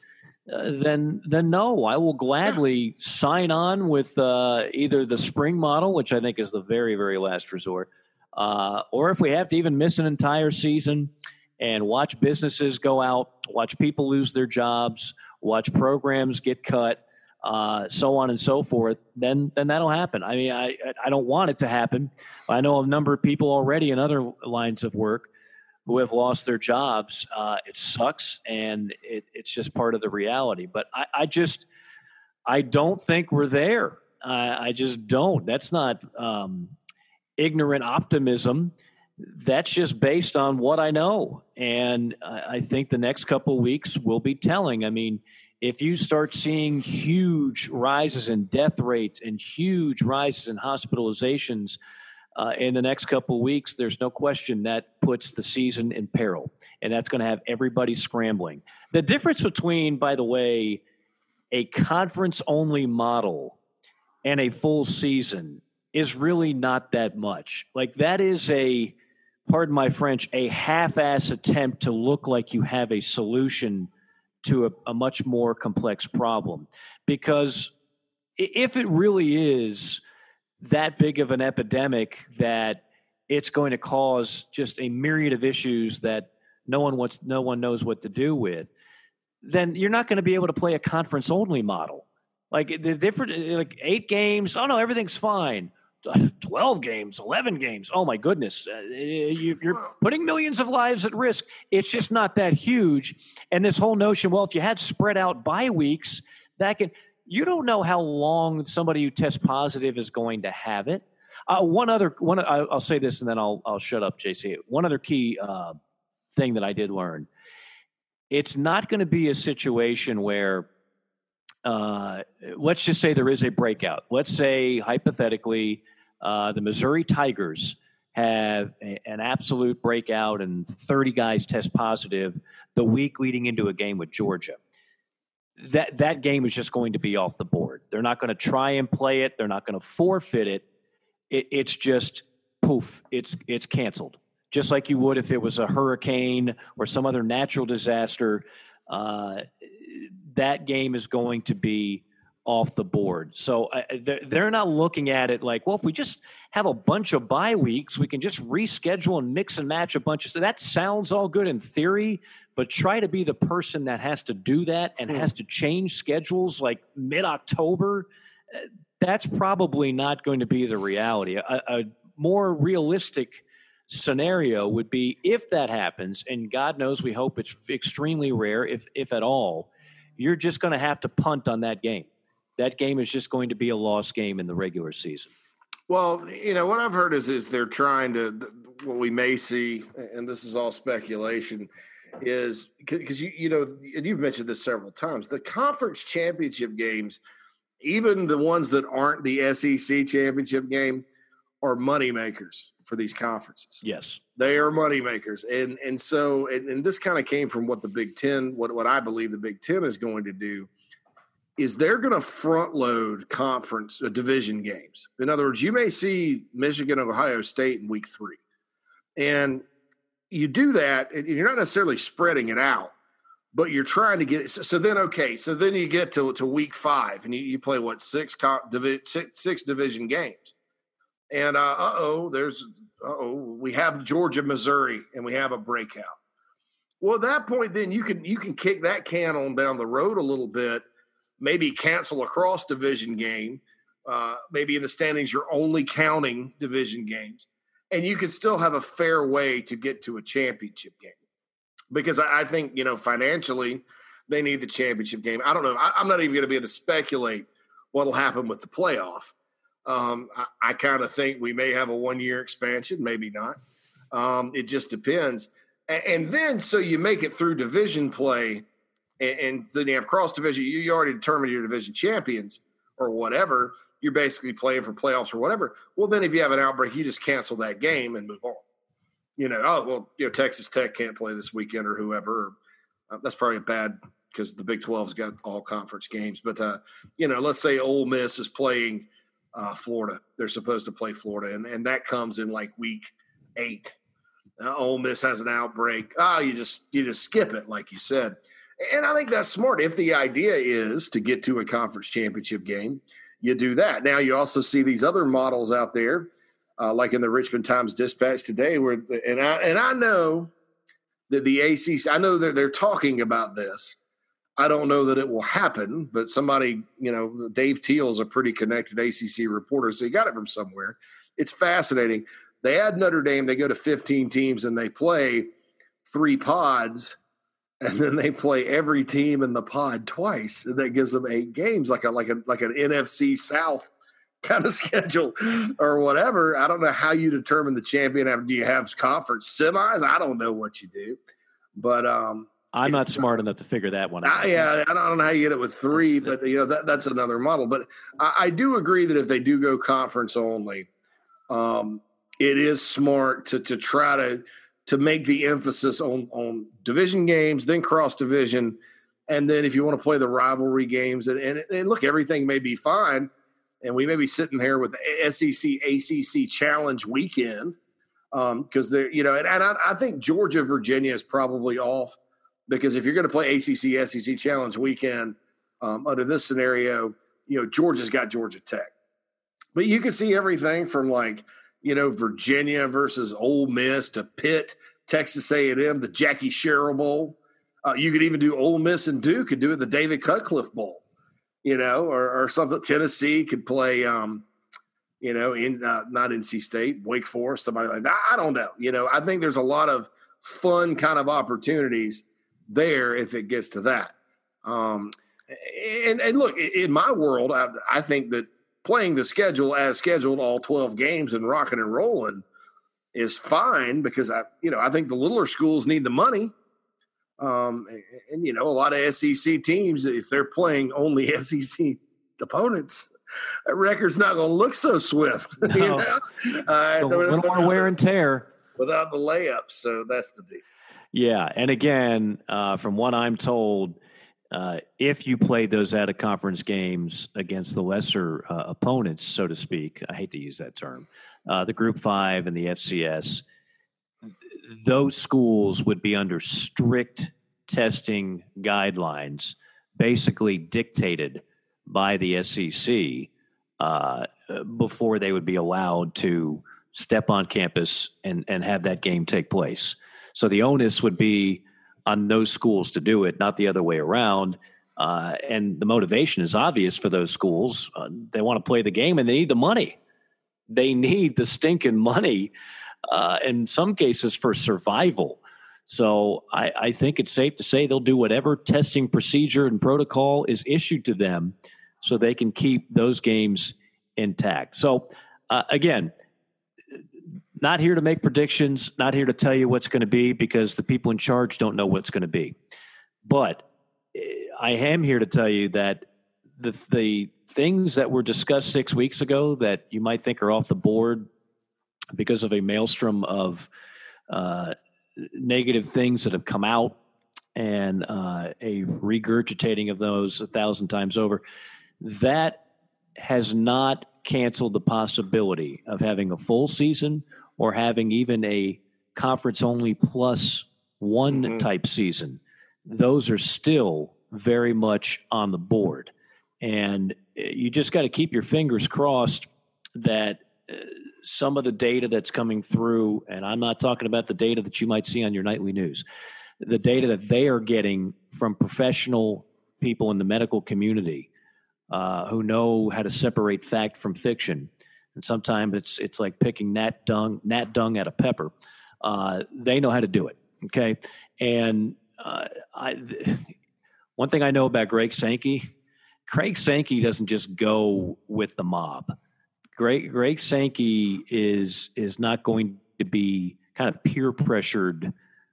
uh, then then no, I will gladly sign on with uh, either the spring model, which I think is the very very last resort, uh, or if we have to even miss an entire season and watch businesses go out, watch people lose their jobs, watch programs get cut, uh, so on and so forth, then then that'll happen. I mean, I I don't want it to happen. I know a number of people already in other lines of work who have lost their jobs. Uh, it sucks, and it, it's just part of the reality. But I, I just, I don't think we're there. I, I just don't. That's not um, ignorant optimism. That's just based on what I know, and I, I think the next couple weeks will be telling. I mean, if you start seeing huge rises in death rates and huge rises in hospitalizations uh, in the next couple of weeks, there's no question that puts the season in peril, and that's going to have everybody scrambling. The difference between, by the way, a conference only model and a full season is really not that much. Like, that is a, pardon my French, a half ass attempt to look like you have a solution to a, a much more complex problem. Because if it really is, that big of an epidemic that it's going to cause just a myriad of issues that no one wants no one knows what to do with then you're not going to be able to play a conference only model. Like the different like eight games oh no everything's fine. 12 games 11 games oh my goodness uh, you, are putting millions of lives at risk. It's just not that huge. And this whole notion well if you had spread out bye weeks that can you don't know how long somebody who tests positive is going to have it. Uh, one other one, I'll say this and then I'll I'll shut up, JC. One other key uh, thing that I did learn: it's not going to be a situation where, uh, let's just say there is a breakout. Let's say hypothetically, uh, the Missouri Tigers have a, an absolute breakout and 30 guys test positive the week leading into a game with Georgia that that game is just going to be off the board. They're not going to try and play it. They're not going to forfeit it. it. It's just poof. It's it's canceled. Just like you would if it was a hurricane or some other natural disaster. Uh, that game is going to be off the board. So uh, they're not looking at it like, well, if we just have a bunch of bye weeks, we can just reschedule and mix and match a bunch of. So that sounds all good in theory, but try to be the person that has to do that and hmm. has to change schedules like mid October. Uh, that's probably not going to be the reality. A, a more realistic scenario would be if that happens, and God knows we hope it's extremely rare, if if at all. You're just going to have to punt on that game that game is just going to be a lost game in the regular season. Well, you know what I've heard is is they're trying to what we may see, and this is all speculation, is because you you know and you've mentioned this several times. The conference championship games, even the ones that aren't the SEC championship game, are money makers for these conferences. Yes, they are money makers, and and so and, and this kind of came from what the Big Ten, what what I believe the Big Ten is going to do is they're going to front load conference uh, division games. In other words, you may see Michigan Ohio State in week three, and you do that, and you're not necessarily spreading it out, but you're trying to get. So then, okay, so then you get to to week five, and you, you play what six, comp, divi- six, six division games, and uh oh, there's uh oh we have Georgia, Missouri, and we have a breakout. Well, at that point, then you can you can kick that can on down the road a little bit maybe cancel a cross division game. Uh, maybe in the standings, you're only counting division games. and you could still have a fair way to get to a championship game. Because I, I think, you know, financially, they need the championship game. I don't know. I, am not even going to be able to speculate what'll happen with the playoff. Um, I, I kind of think we may have a one year expansion, maybe not. Um, it just depends. And, and, then, so you make it through division play, and, and then you have cross division. You, you already determined your division champions or whatever you're basically playing for playoffs or whatever. Well, then if you have an outbreak, you just cancel that game and move on. You know, oh well, you know Texas Tech can't play this weekend or whoever. Uh, that's probably a bad because the Big 12's got all conference games. But uh, you know, let's say Ole Miss is playing uh, Florida. They're supposed to play Florida, and and that comes in like week eight. Uh, Ole Miss has an outbreak. Ah, oh, you just you just skip it, like you said. And I think that's smart. If the idea is to get to a conference championship game, you do that. Now you also see these other models out there, uh, like in the Richmond Times Dispatch today, where the, and I and I know that the ACC, I know that they're talking about this. I don't know that it will happen, but somebody, you know, Dave Teel is a pretty connected ACC reporter, so he got it from somewhere. It's fascinating. They add Notre Dame, they go to 15 teams, and they play three pods and then they play every team in the pod twice, that gives them eight games, like a like a like an NFC South [laughs] kind of schedule or whatever. I don't know how you determine the champion. Do you have conference semis? I don't know what you do, but um, I'm not smart enough to figure that one out. I, yeah, I don't know how you get it with three, but you know that that's another model. But I, I do agree that if they do go conference only, um, it is smart to to try to to make the emphasis on on division games, then cross division, and then if you want to play the rivalry games, and, and, and look, everything may be fine, and we may be sitting here with SEC ACC Challenge weekend because um, they're you know, and, and I, I, think Georgia Virginia is probably off because if you're going to play ACC SEC Challenge weekend um, under this scenario, you know Georgia's got Georgia Tech, but you can see everything from like you know, Virginia versus Ole Miss to Pitt, Texas A&M, the Jackie Sherrill Bowl. Uh, you could even do Ole Miss and Duke could do it the David Cutcliffe Bowl, you know, or, or something. Tennessee could play, um, you know, in uh, not NC State, Wake Forest, somebody like that. I don't know. You know, I think there's a lot of fun kind of opportunities there if it gets to that. Um, and, and look, in my world, I, I think that playing the schedule as scheduled, all 12 games and rocking and rolling is fine because I, you know, I think the littler schools need the money. Um, and, and, you know, a lot of SEC teams, if they're playing only [laughs] SEC opponents, that record's not going to look so swift. [laughs] No. you know? uh, a little more wear and tear without the layups. So that's the deal. Yeah, and again, uh, from what I'm told, uh, if you played those out of conference games against the lesser uh, opponents, so to speak, I hate to use that term, uh, the Group Five and the FCS, those schools would be under strict testing guidelines, basically dictated by the SEC uh, before they would be allowed to step on campus and, and have that game take place. So the onus would be on those schools to do it, not the other way around. Uh, and the motivation is obvious for those schools. Uh, they want to play the game and they need the money. They need the stinking money, uh, in some cases, for survival. So I, I, think it's safe to say they'll do whatever testing procedure and protocol is issued to them so they can keep those games intact. So, uh, again, not here to make predictions, not here to tell you what's going to be because the people in charge don't know what's going to be. But eh, I am here to tell you that the the things that were discussed six weeks ago that you might think are off the board because of a maelstrom of uh, negative things that have come out and uh, a regurgitating of those a thousand times over, that has not canceled the possibility of having a full season or having even a conference only plus one mm-hmm. type season, those are still very much on the board. And eh, you just got to keep your fingers crossed that uh, some of the data that's coming through, and I'm not talking about the data that you might see on your nightly news, the data that they are getting from professional people in the medical community uh, who know how to separate fact from fiction and sometimes it's it's like picking gnat dung gnat dung at a pepper. Uh, they know how to do it. Okay, and uh, I, one thing I know about Greg Sankey, Craig Sankey doesn't just go with the mob. Greg Greg Sankey is is not going to be kind of peer pressured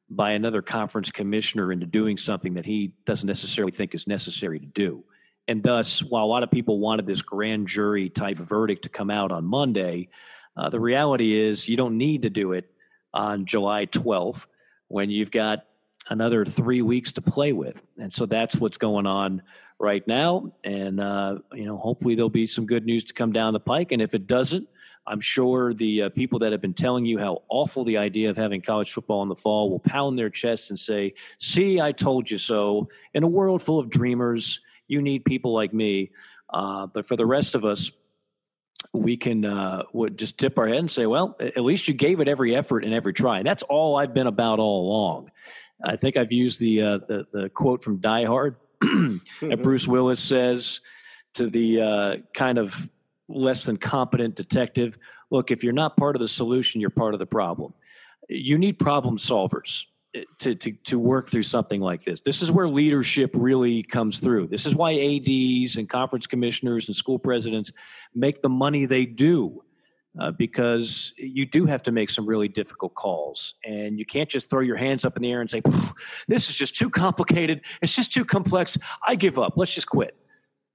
by another conference commissioner into doing something that he doesn't necessarily think is necessary to do. And thus, while a lot of people wanted this grand jury type verdict to come out on Monday, uh, the reality is you don't need to do it on July 12th when you've got another three weeks to play with. And so that's what's going on right now. And, uh, you know, hopefully there'll be some good news to come down the pike. And if it doesn't, I'm sure the uh, people that have been telling you how awful the idea of having college football in the fall will pound their chests and say, See, I told you so. In a world full of dreamers, you need people like me. Uh, but for the rest of us, we can uh, would just tip our head and say, well, at least you gave it every effort and every try. And that's all I've been about all along. I think I've used the uh, the, the, quote from Die Hard [clears throat] that Bruce Willis says to the uh, kind of less than competent detective. Look, if you're not part of the solution, you're part of the problem. You need problem solvers to, to, to work through something like this. This is where leadership really comes through. This is why ADs and conference commissioners and school presidents make the money they do. Uh, because you do have to make some really difficult calls. And you can't just throw your hands up in the air and say, this is just too complicated. It's just too complex. I give up. Let's just quit.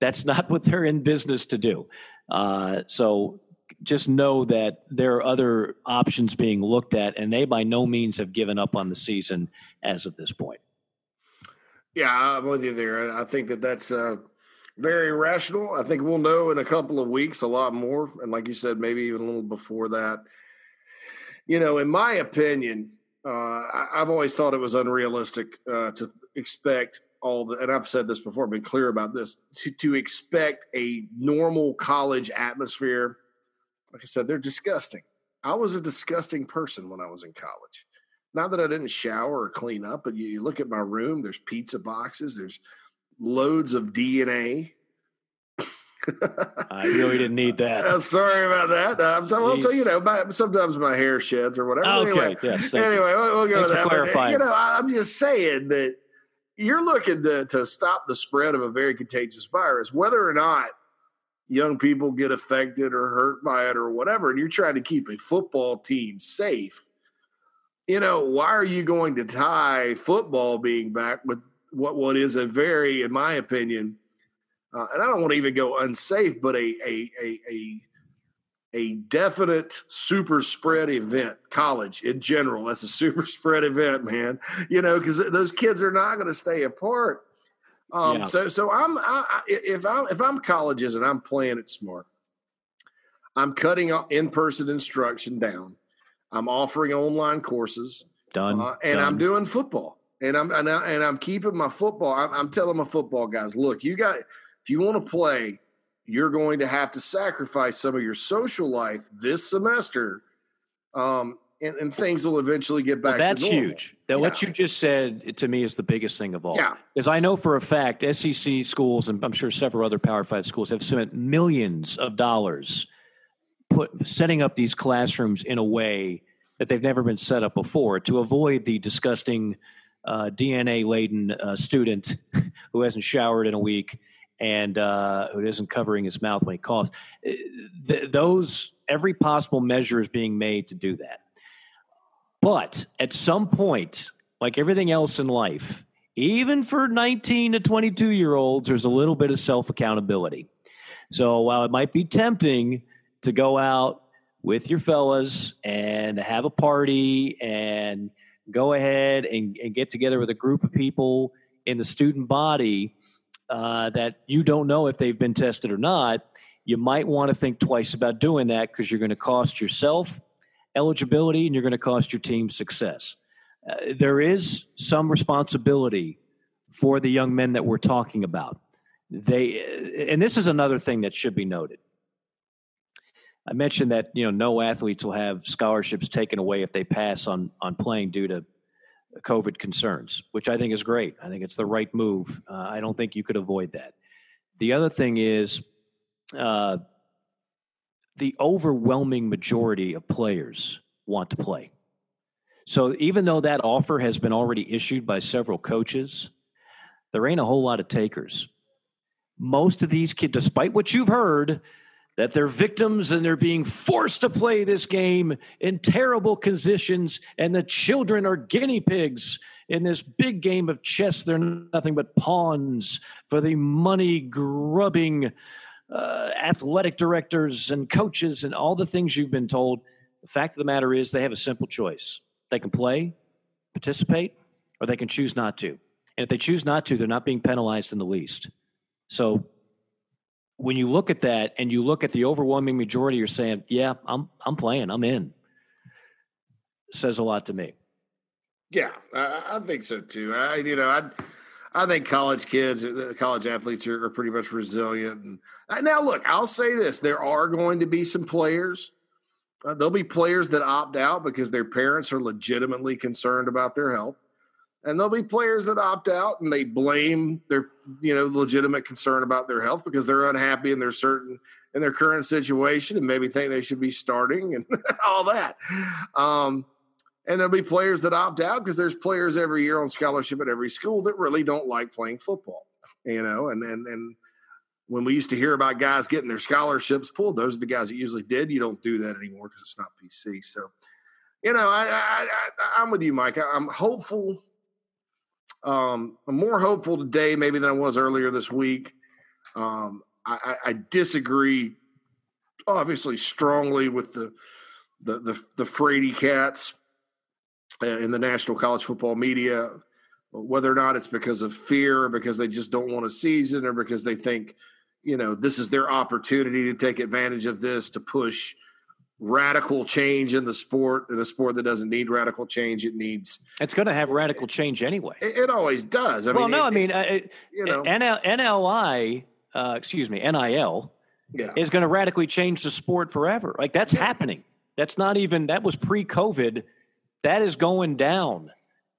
That's not [laughs] what they're in business to do. Uh, so just know that there are other options being looked at, and they by no means have given up on the season as of this point. Yeah, I'm with you there. I think that that's uh, very rational. I think we'll know in a couple of weeks a lot more, and like you said, maybe even a little before that. You know, in my opinion, uh, I, have always thought it was unrealistic uh, to expect all the, and I've said this before, I've been clear about this, to, to expect a normal college atmosphere like I said, they're disgusting. I was a disgusting person when I was in college. Not that I didn't shower or clean up, but you, you look at my room, there's pizza boxes, there's loads of DNA. I really didn't need that. [laughs] Uh, sorry about that. Uh, I'm talking, well, you know, my, sometimes my hair sheds or whatever. Okay. Anyway, yes, anyway we'll, we'll go with that. But, you know, I'm just saying that you're looking to, to stop the spread of a very contagious virus, whether or not – young people get affected or hurt by it or whatever, and you're trying to keep a football team safe, you know, why are you going to tie football being back with what what is a very, in my opinion, uh, and I don't want to even go unsafe, but a a a a a definite super spread event, college in general. That's a super [laughs] spread event, man. You know, because those kids are not going to stay apart. Um, yeah. So, so I'm I, if I'm if I'm colleges and I'm playing it smart, I'm cutting in person instruction down. I'm offering online courses. Done. Uh, and Done. I'm doing football. And I'm and, I, and I'm keeping my football. I'm, I'm telling my football guys, look, you got if you want to play, you're going to have to sacrifice some of your social life this semester um, and, and things will eventually get back. Well, that's huge. That yeah. what you just said to me is the biggest thing of all. Yeah, because I know for a fact SEC schools and I'm sure several other Power Five schools have spent millions of dollars put setting up these classrooms in a way that they've never been set up before to avoid the disgusting uh, DNA laden uh, student [laughs] who hasn't showered in a week and uh, who isn't covering his mouth when he coughs. Uh, th- those every possible measure is being made to do that. But at some point, like everything else in life, even for 19 to 22 year olds, there's a little bit of self accountability. So while it might be tempting to go out with your fellas and have a party and go ahead and, and get together with a group of people in the student body uh, that you don't know if they've been tested or not, you might want to think twice about doing that because you're going to cost yourself eligibility and you're going to cost your team success. Uh, there is some responsibility for the young men that we're talking about. They, and this is another thing that should be noted. I mentioned that you know no athletes will have scholarships taken away if they pass on on playing due to COVID concerns, which I think is great. I think it's the right move. Uh, I don't think you could avoid that. The other thing is, uh, the overwhelming majority of players want to play. So even though that offer has been already issued by several coaches, there ain't a whole lot of takers. Most of these kids, despite what you've heard, that they're victims and they're being forced to play this game in terrible conditions, and the children are guinea pigs in this big game of chess. They're nothing but pawns for the money grubbing uh, athletic directors and coaches and all the things you've been told. The fact of the matter is, they have a simple choice they can play, participate, or they can choose not to. And if they choose not to, they're not being penalized in the least. So when you look at that and you look at the overwhelming majority, you're saying, "Yeah, I'm I'm playing. I'm in." Says a lot to me. Yeah, I, I think so too. I you know I I think college kids, uh, college athletes are, are pretty much resilient. And uh, now, look, I'll say this: there are going to be some players. Uh, there'll be players that opt out because their parents are legitimately concerned about their health, and there'll be players that opt out and they blame their, you know, legitimate concern about their health because they're unhappy in their certain in their current situation and maybe think they should be starting and [laughs] all that. Um, and there'll be players that opt out because there's players every year on scholarship at every school that really don't like playing football, you know, and and and when we used to hear about guys getting their scholarships pulled, those are the guys that usually did. You don't do that anymore because it's not PC. So, you know, I, I, I am with you, Mike. I, am hopeful. Um, I'm more hopeful today maybe than I was earlier this week. Um, I, I disagree, obviously, strongly with the the the, the Frady cats in the national college football media, whether or not it's because of fear or because they just don't want a season or because they think, you know, this is their opportunity to take advantage of this to push radical change in the sport in a sport that doesn't need radical change it needs it's going to have radical change anyway. it, it always does. I well mean, no it, i mean uh, you know. NL, nli uh, excuse me nil yeah. is going to radically change the sport forever. Like that's yeah. happening. That's not even that was pre-covid that is going down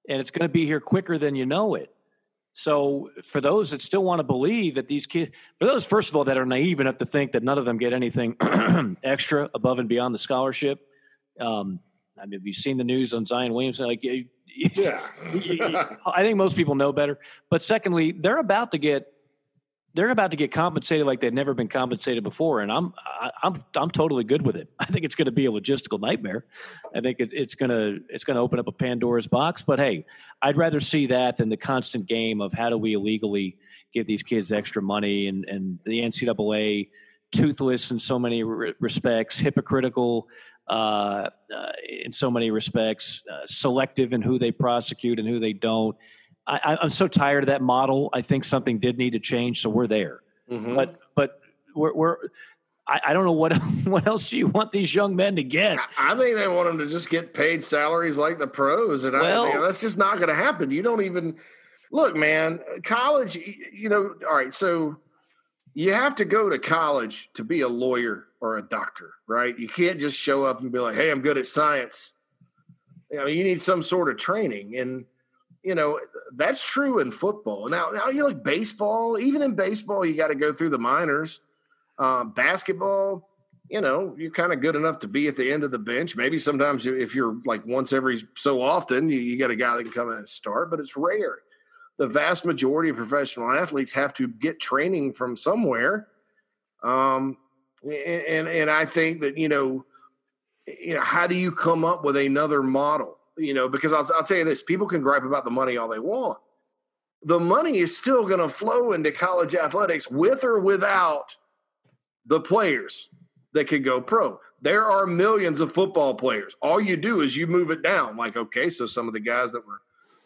and it's going to be here quicker than you know it. So, for those that still want to believe that these kids, for those, first of all, that are naive enough to think that none of them get anything [clears throat] extra above and beyond the scholarship, um, I mean, have you seen the news on Zion Williamson? Like, [laughs] yeah, I think most people know better. But secondly, they're about to get they're about to get compensated like they've never been compensated before, and I'm I, I'm I'm totally good with it. [laughs] I think it's going to be a logistical nightmare. I think it's it's gonna it's gonna open up a Pandora's box. But hey, I'd rather see that than the constant game of how do we illegally give these kids extra money and and the NCAA toothless in so many re- respects, hypocritical uh, uh, in so many respects, uh, selective in who they prosecute and who they don't. I, am so tired of that model. I think something did need to change, so we're there. Mm-hmm. But but we're, we're I, I, don't know what [laughs] what else do you want these young men to get. I think they want them to just get paid salaries like the pros, and well, I, that's just not going to happen. You don't even look, man. College, you know. All right, so you have to go to college to be a lawyer or a doctor, right? You can't just show up and be like, "Hey, I'm good at science." You know, you need some sort of training, and you know that's true in football. Now, now you look baseball. Even in baseball, you got to go through the minors. Uh, basketball, you know, you're kind of good enough to be at the end of the bench. Maybe sometimes if you're like once every so often, you, you got a guy that can come in and start, but it's rare. The vast majority of professional athletes have to get training from somewhere. Um, and and I think that you know, you know, how do you come up with another model? You know, because I'll, I'll tell you this people can gripe about the money all they want. The money is still going to flow into college athletics with or without the players that can go pro. There are millions of football players. All you do is you move it down. Like, okay, so some of the guys that were,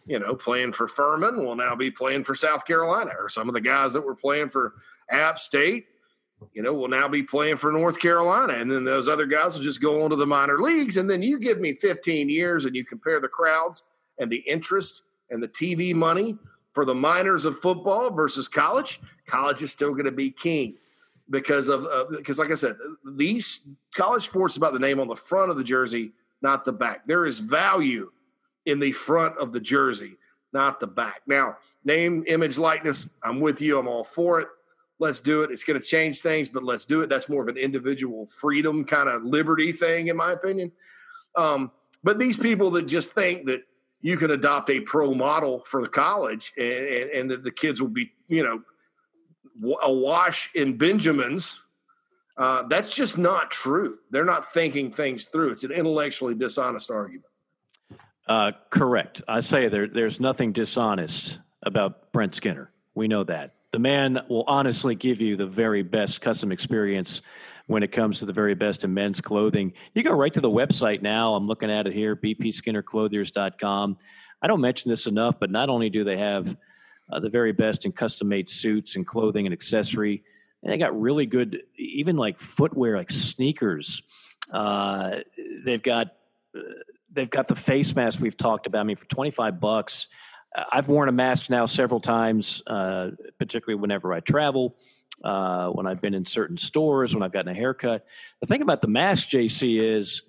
you know, playing for Furman will now be playing for South Carolina, or some of the guys that were playing for App State you know, will now be playing for North Carolina. And then those other guys will just go on to the minor leagues. And then you give me 15 years and you compare the crowds and the interest and the TV money for the minors of football versus college. College is still going to be king because of, because, like I said, these college sports about the name on the front of the jersey, not the back. There is value in the front of the jersey, not the back. Now, name, image, likeness, I'm with you. I'm all for it let's do it. It's going to change things, but let's do it. That's more of an individual freedom kind of liberty thing, in my opinion. Um, but these people that just think that you can adopt a pro model for the college and, and, and that the kids will be, you know, awash in Benjamins. Uh, that's just not true. They're not thinking things through. It's an intellectually dishonest argument. Uh, correct. I say there, there's nothing dishonest about Brent Skinner. We know that. The man will honestly give you the very best custom experience when it comes to the very best in men's clothing. You go right to the website now. I'm looking at it here, bpskinnerclothiers.com. I don't mention this enough, but not only do they have uh, the very best in custom made suits and clothing and accessory, and they got really good, even like footwear, like sneakers. Uh, they've got uh, they've got the face mask we've talked about. I mean, for 25 bucks, I've worn a mask now several times, uh, particularly whenever I travel uh, when I've been in certain stores, when I've gotten a haircut. The thing about the mask, JC, is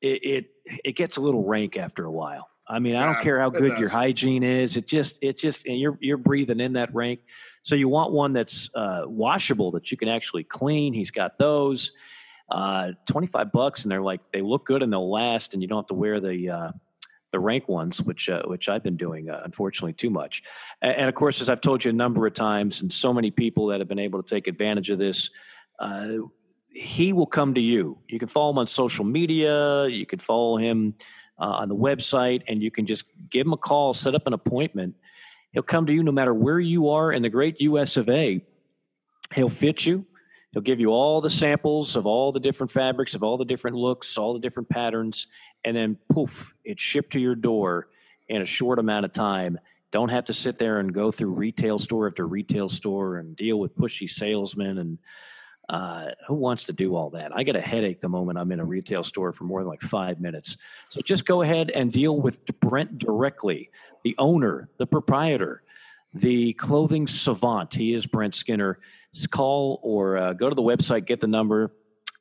it it, it gets a little rank after a while. I mean, I don't yeah, care how good your hygiene is. It just it just and you're you're breathing in that rank. So you want one that's uh, washable that you can actually clean. He's got those. Uh, 25 bucks and they're like they look good and they'll last and you don't have to wear the uh, the rank ones, which uh, which I've been doing, uh, unfortunately, too much. And, and, of course, as I've told you a number of times, and so many people that have been able to take advantage of this, uh, he will come to you. You can follow him on social media. You can follow him uh, on the website, and you can just give him a call, set up an appointment. He'll come to you no matter where you are in the great U.S. of A. He'll fit you. He'll give you all the samples of all the different fabrics, of all the different looks, all the different patterns, and then poof, it's shipped to your door in a short amount of time. Don't have to sit there and go through retail store after retail store and deal with pushy salesmen and uh, who wants to do all that? I get a headache the moment I'm in a retail store for more than like five minutes. So just go ahead and deal with Brent directly, the owner, the proprietor, the clothing savant. He is Brent Skinner call or uh, go to the website, get the number,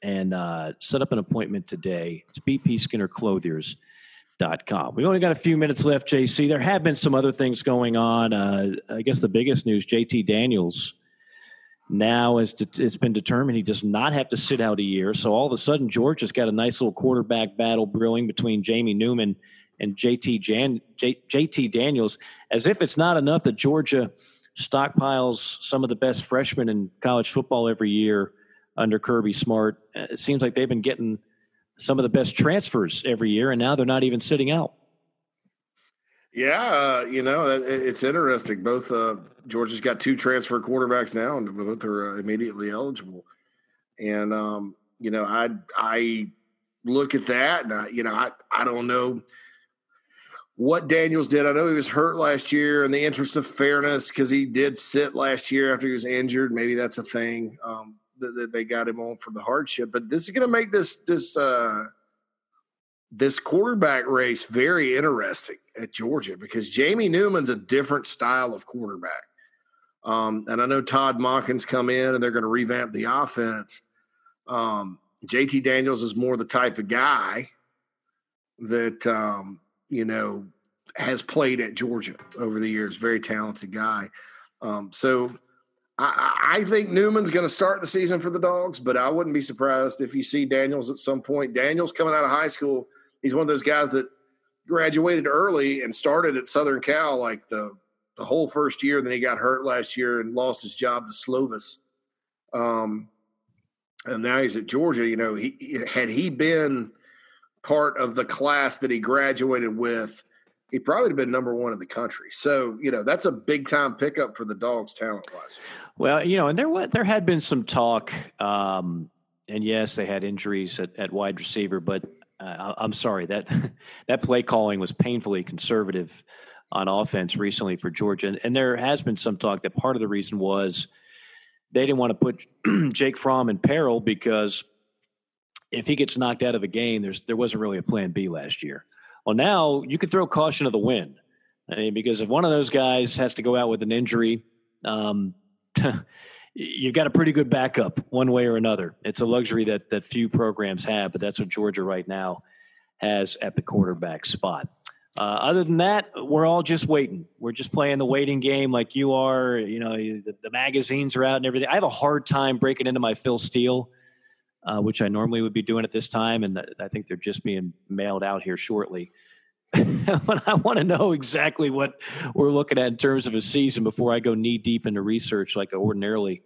and uh, set up an appointment today. It's bpskinnerclothiers.com. We've only got a few minutes left, JC. There have been some other things going on. Uh, I guess the biggest news JT Daniels now is de- it's been determined he does not have to sit out a year. So all of a sudden, Georgia's got a nice little quarterback battle brewing between Jamie Newman and JT, Jan- J- JT Daniels, as if it's not enough that Georgia – stockpiles some of the best freshmen in college football every year under Kirby Smart. It seems like they've been getting some of the best transfers every year, and now they're not even sitting out. Yeah, uh, you know it's interesting. Both uh, Georgia's got two transfer quarterbacks now, and both are uh, immediately eligible. And um, you know, I I look at that, and I, you know, I I don't know what Daniels did. I know he was hurt last year in the interest of fairness because he did sit last year after he was injured. Maybe that's a thing um, that, that, they got him on for the hardship. But this is going to make this this uh, this quarterback race very interesting at Georgia because Jamie Newman's a different style of quarterback. Um, and I know Todd Monken's come in and they're going to revamp the offense. Um, JT Daniels is more the type of guy that um, you know, has played at Georgia over the years. Very talented guy. Um, so I, I, think Newman's going to start the season for the Dogs, but I wouldn't be surprised if you see Daniels at some point. Daniels coming out of high school, he's one of those guys that graduated early and started at Southern Cal like the the whole first year. Then he got hurt last year and lost his job to Slovis. Um, and now he's at Georgia. You know, he had he been part of the class that he graduated with, he probably would have been number one in the country. So, you know, that's a big time pickup for the dogs talent wise. Well, you know, and there was, there had been some talk, um, and yes, they had injuries at, at wide receiver, but uh, I'm sorry that [laughs] that play calling was painfully conservative on offense recently for Georgia, and, and there has been some talk that part of the reason was they didn't want to put [clears throat] Jake Fromm in peril because if he gets knocked out of the game, there's there wasn't really a plan B last year. Well, now you could throw caution to the wind. I mean, because if one of those guys has to go out with an injury, um, [laughs] you've got a pretty good backup one way or another. It's a luxury that that few programs have, but that's what Georgia right now has at the quarterback spot. uh, other than that, we're all just waiting. We're just playing the waiting game like you are. You know, the, the magazines are out and everything. I have a hard time breaking into my Phil Steele, uh, which I normally would be doing at this time, and I think they're just being mailed out here shortly. [laughs] but I want to know exactly what we're looking at in terms of a season before I go knee deep into research like I ordinarily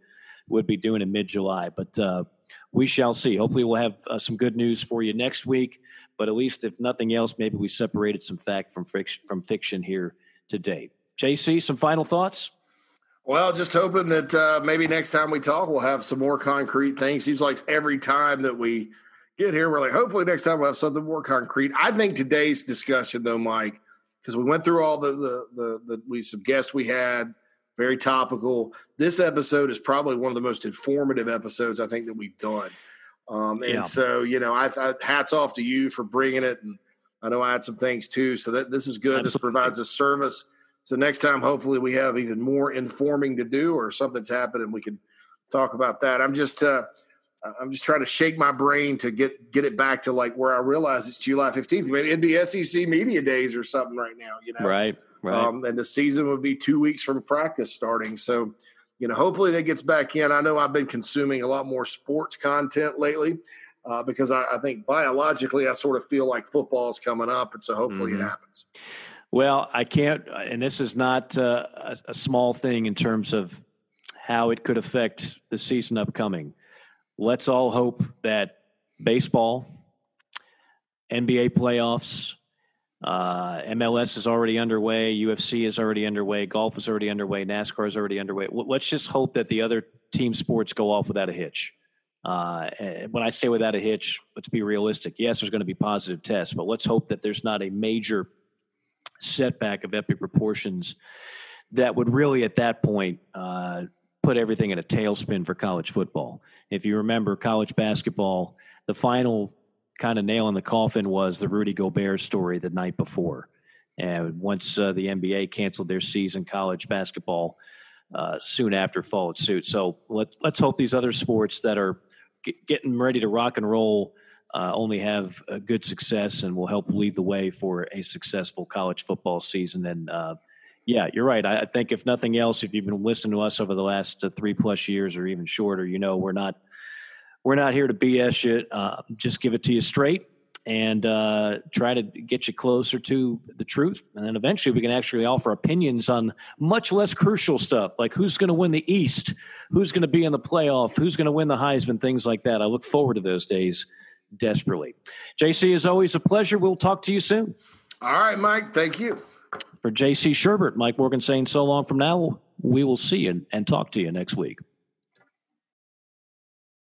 would be doing in mid July. But uh, we shall see. Hopefully, we'll have uh, some good news for you next week. But at least, if nothing else, maybe we separated some fact from fiction, from fiction here today. JC, some final thoughts? Well, just hoping that uh, maybe next time we talk, we'll have some more concrete things. Seems like every time that we get here, we're like, hopefully next time we'll have something more concrete. I think today's discussion, though, Mike, because we went through all the the the, the we some guests we had, very topical. This episode is probably one of the most informative episodes I think that we've done. Um, and yeah. so, you know, I, I, hats off to you for bringing it. And I know I had some things too. So that this is good. Absolutely. This provides a service. So next time, hopefully, we have even more informing to do, or something's happened, and we can talk about that. I'm just, uh, I'm just trying to shake my brain to get get it back to like where I realize it's July 15th. Maybe it'd be SEC media days or something right now. You know, right, right. Um, and the season would be two weeks from practice starting. So you know, hopefully that gets back in. I know I've been consuming a lot more sports content lately uh, because I, I, think biologically I sort of feel like football is coming up, and so hopefully mm-hmm. it happens. Well, I can't, and this is not uh, a, a small thing in terms of how it could affect the season upcoming. Let's all hope that baseball, NBA playoffs, uh, MLS is already underway. UFC is already underway. Golf is already underway. NASCAR is already underway. Let's just hope that the other team sports go off without a hitch. Uh, when I say without a hitch, let's be realistic. Yes, there's going to be positive tests, but let's hope that there's not a major setback of epic proportions that would really, at that point, uh, put everything in a tailspin for college football. If you remember college basketball, the final kind of nail in the coffin was the Rudy Gobert story the night before. And once uh, the NBA canceled their season, college basketball uh, soon after followed suit. So let, let's hope these other sports that are get, getting ready to rock and roll uh, only have a good success and will help lead the way for a successful college football season. And uh, yeah, you're right. I, think if nothing else, if you've been listening to us over the last uh, three plus years or even shorter, you know we're not – we're not here to BS you. Uh, just give it to you straight and uh, try to get you closer to the truth. And then eventually we can actually offer opinions on much less crucial stuff, like who's going to win the East, who's going to be in the playoff, who's going to win the Heisman, things like that. I look forward to those days desperately. JC, is always a pleasure. We'll talk to you soon. All right, Mike. Thank you. For JC Shurburtt, Mike Morgan saying so long from now. We will see you and talk to you next week.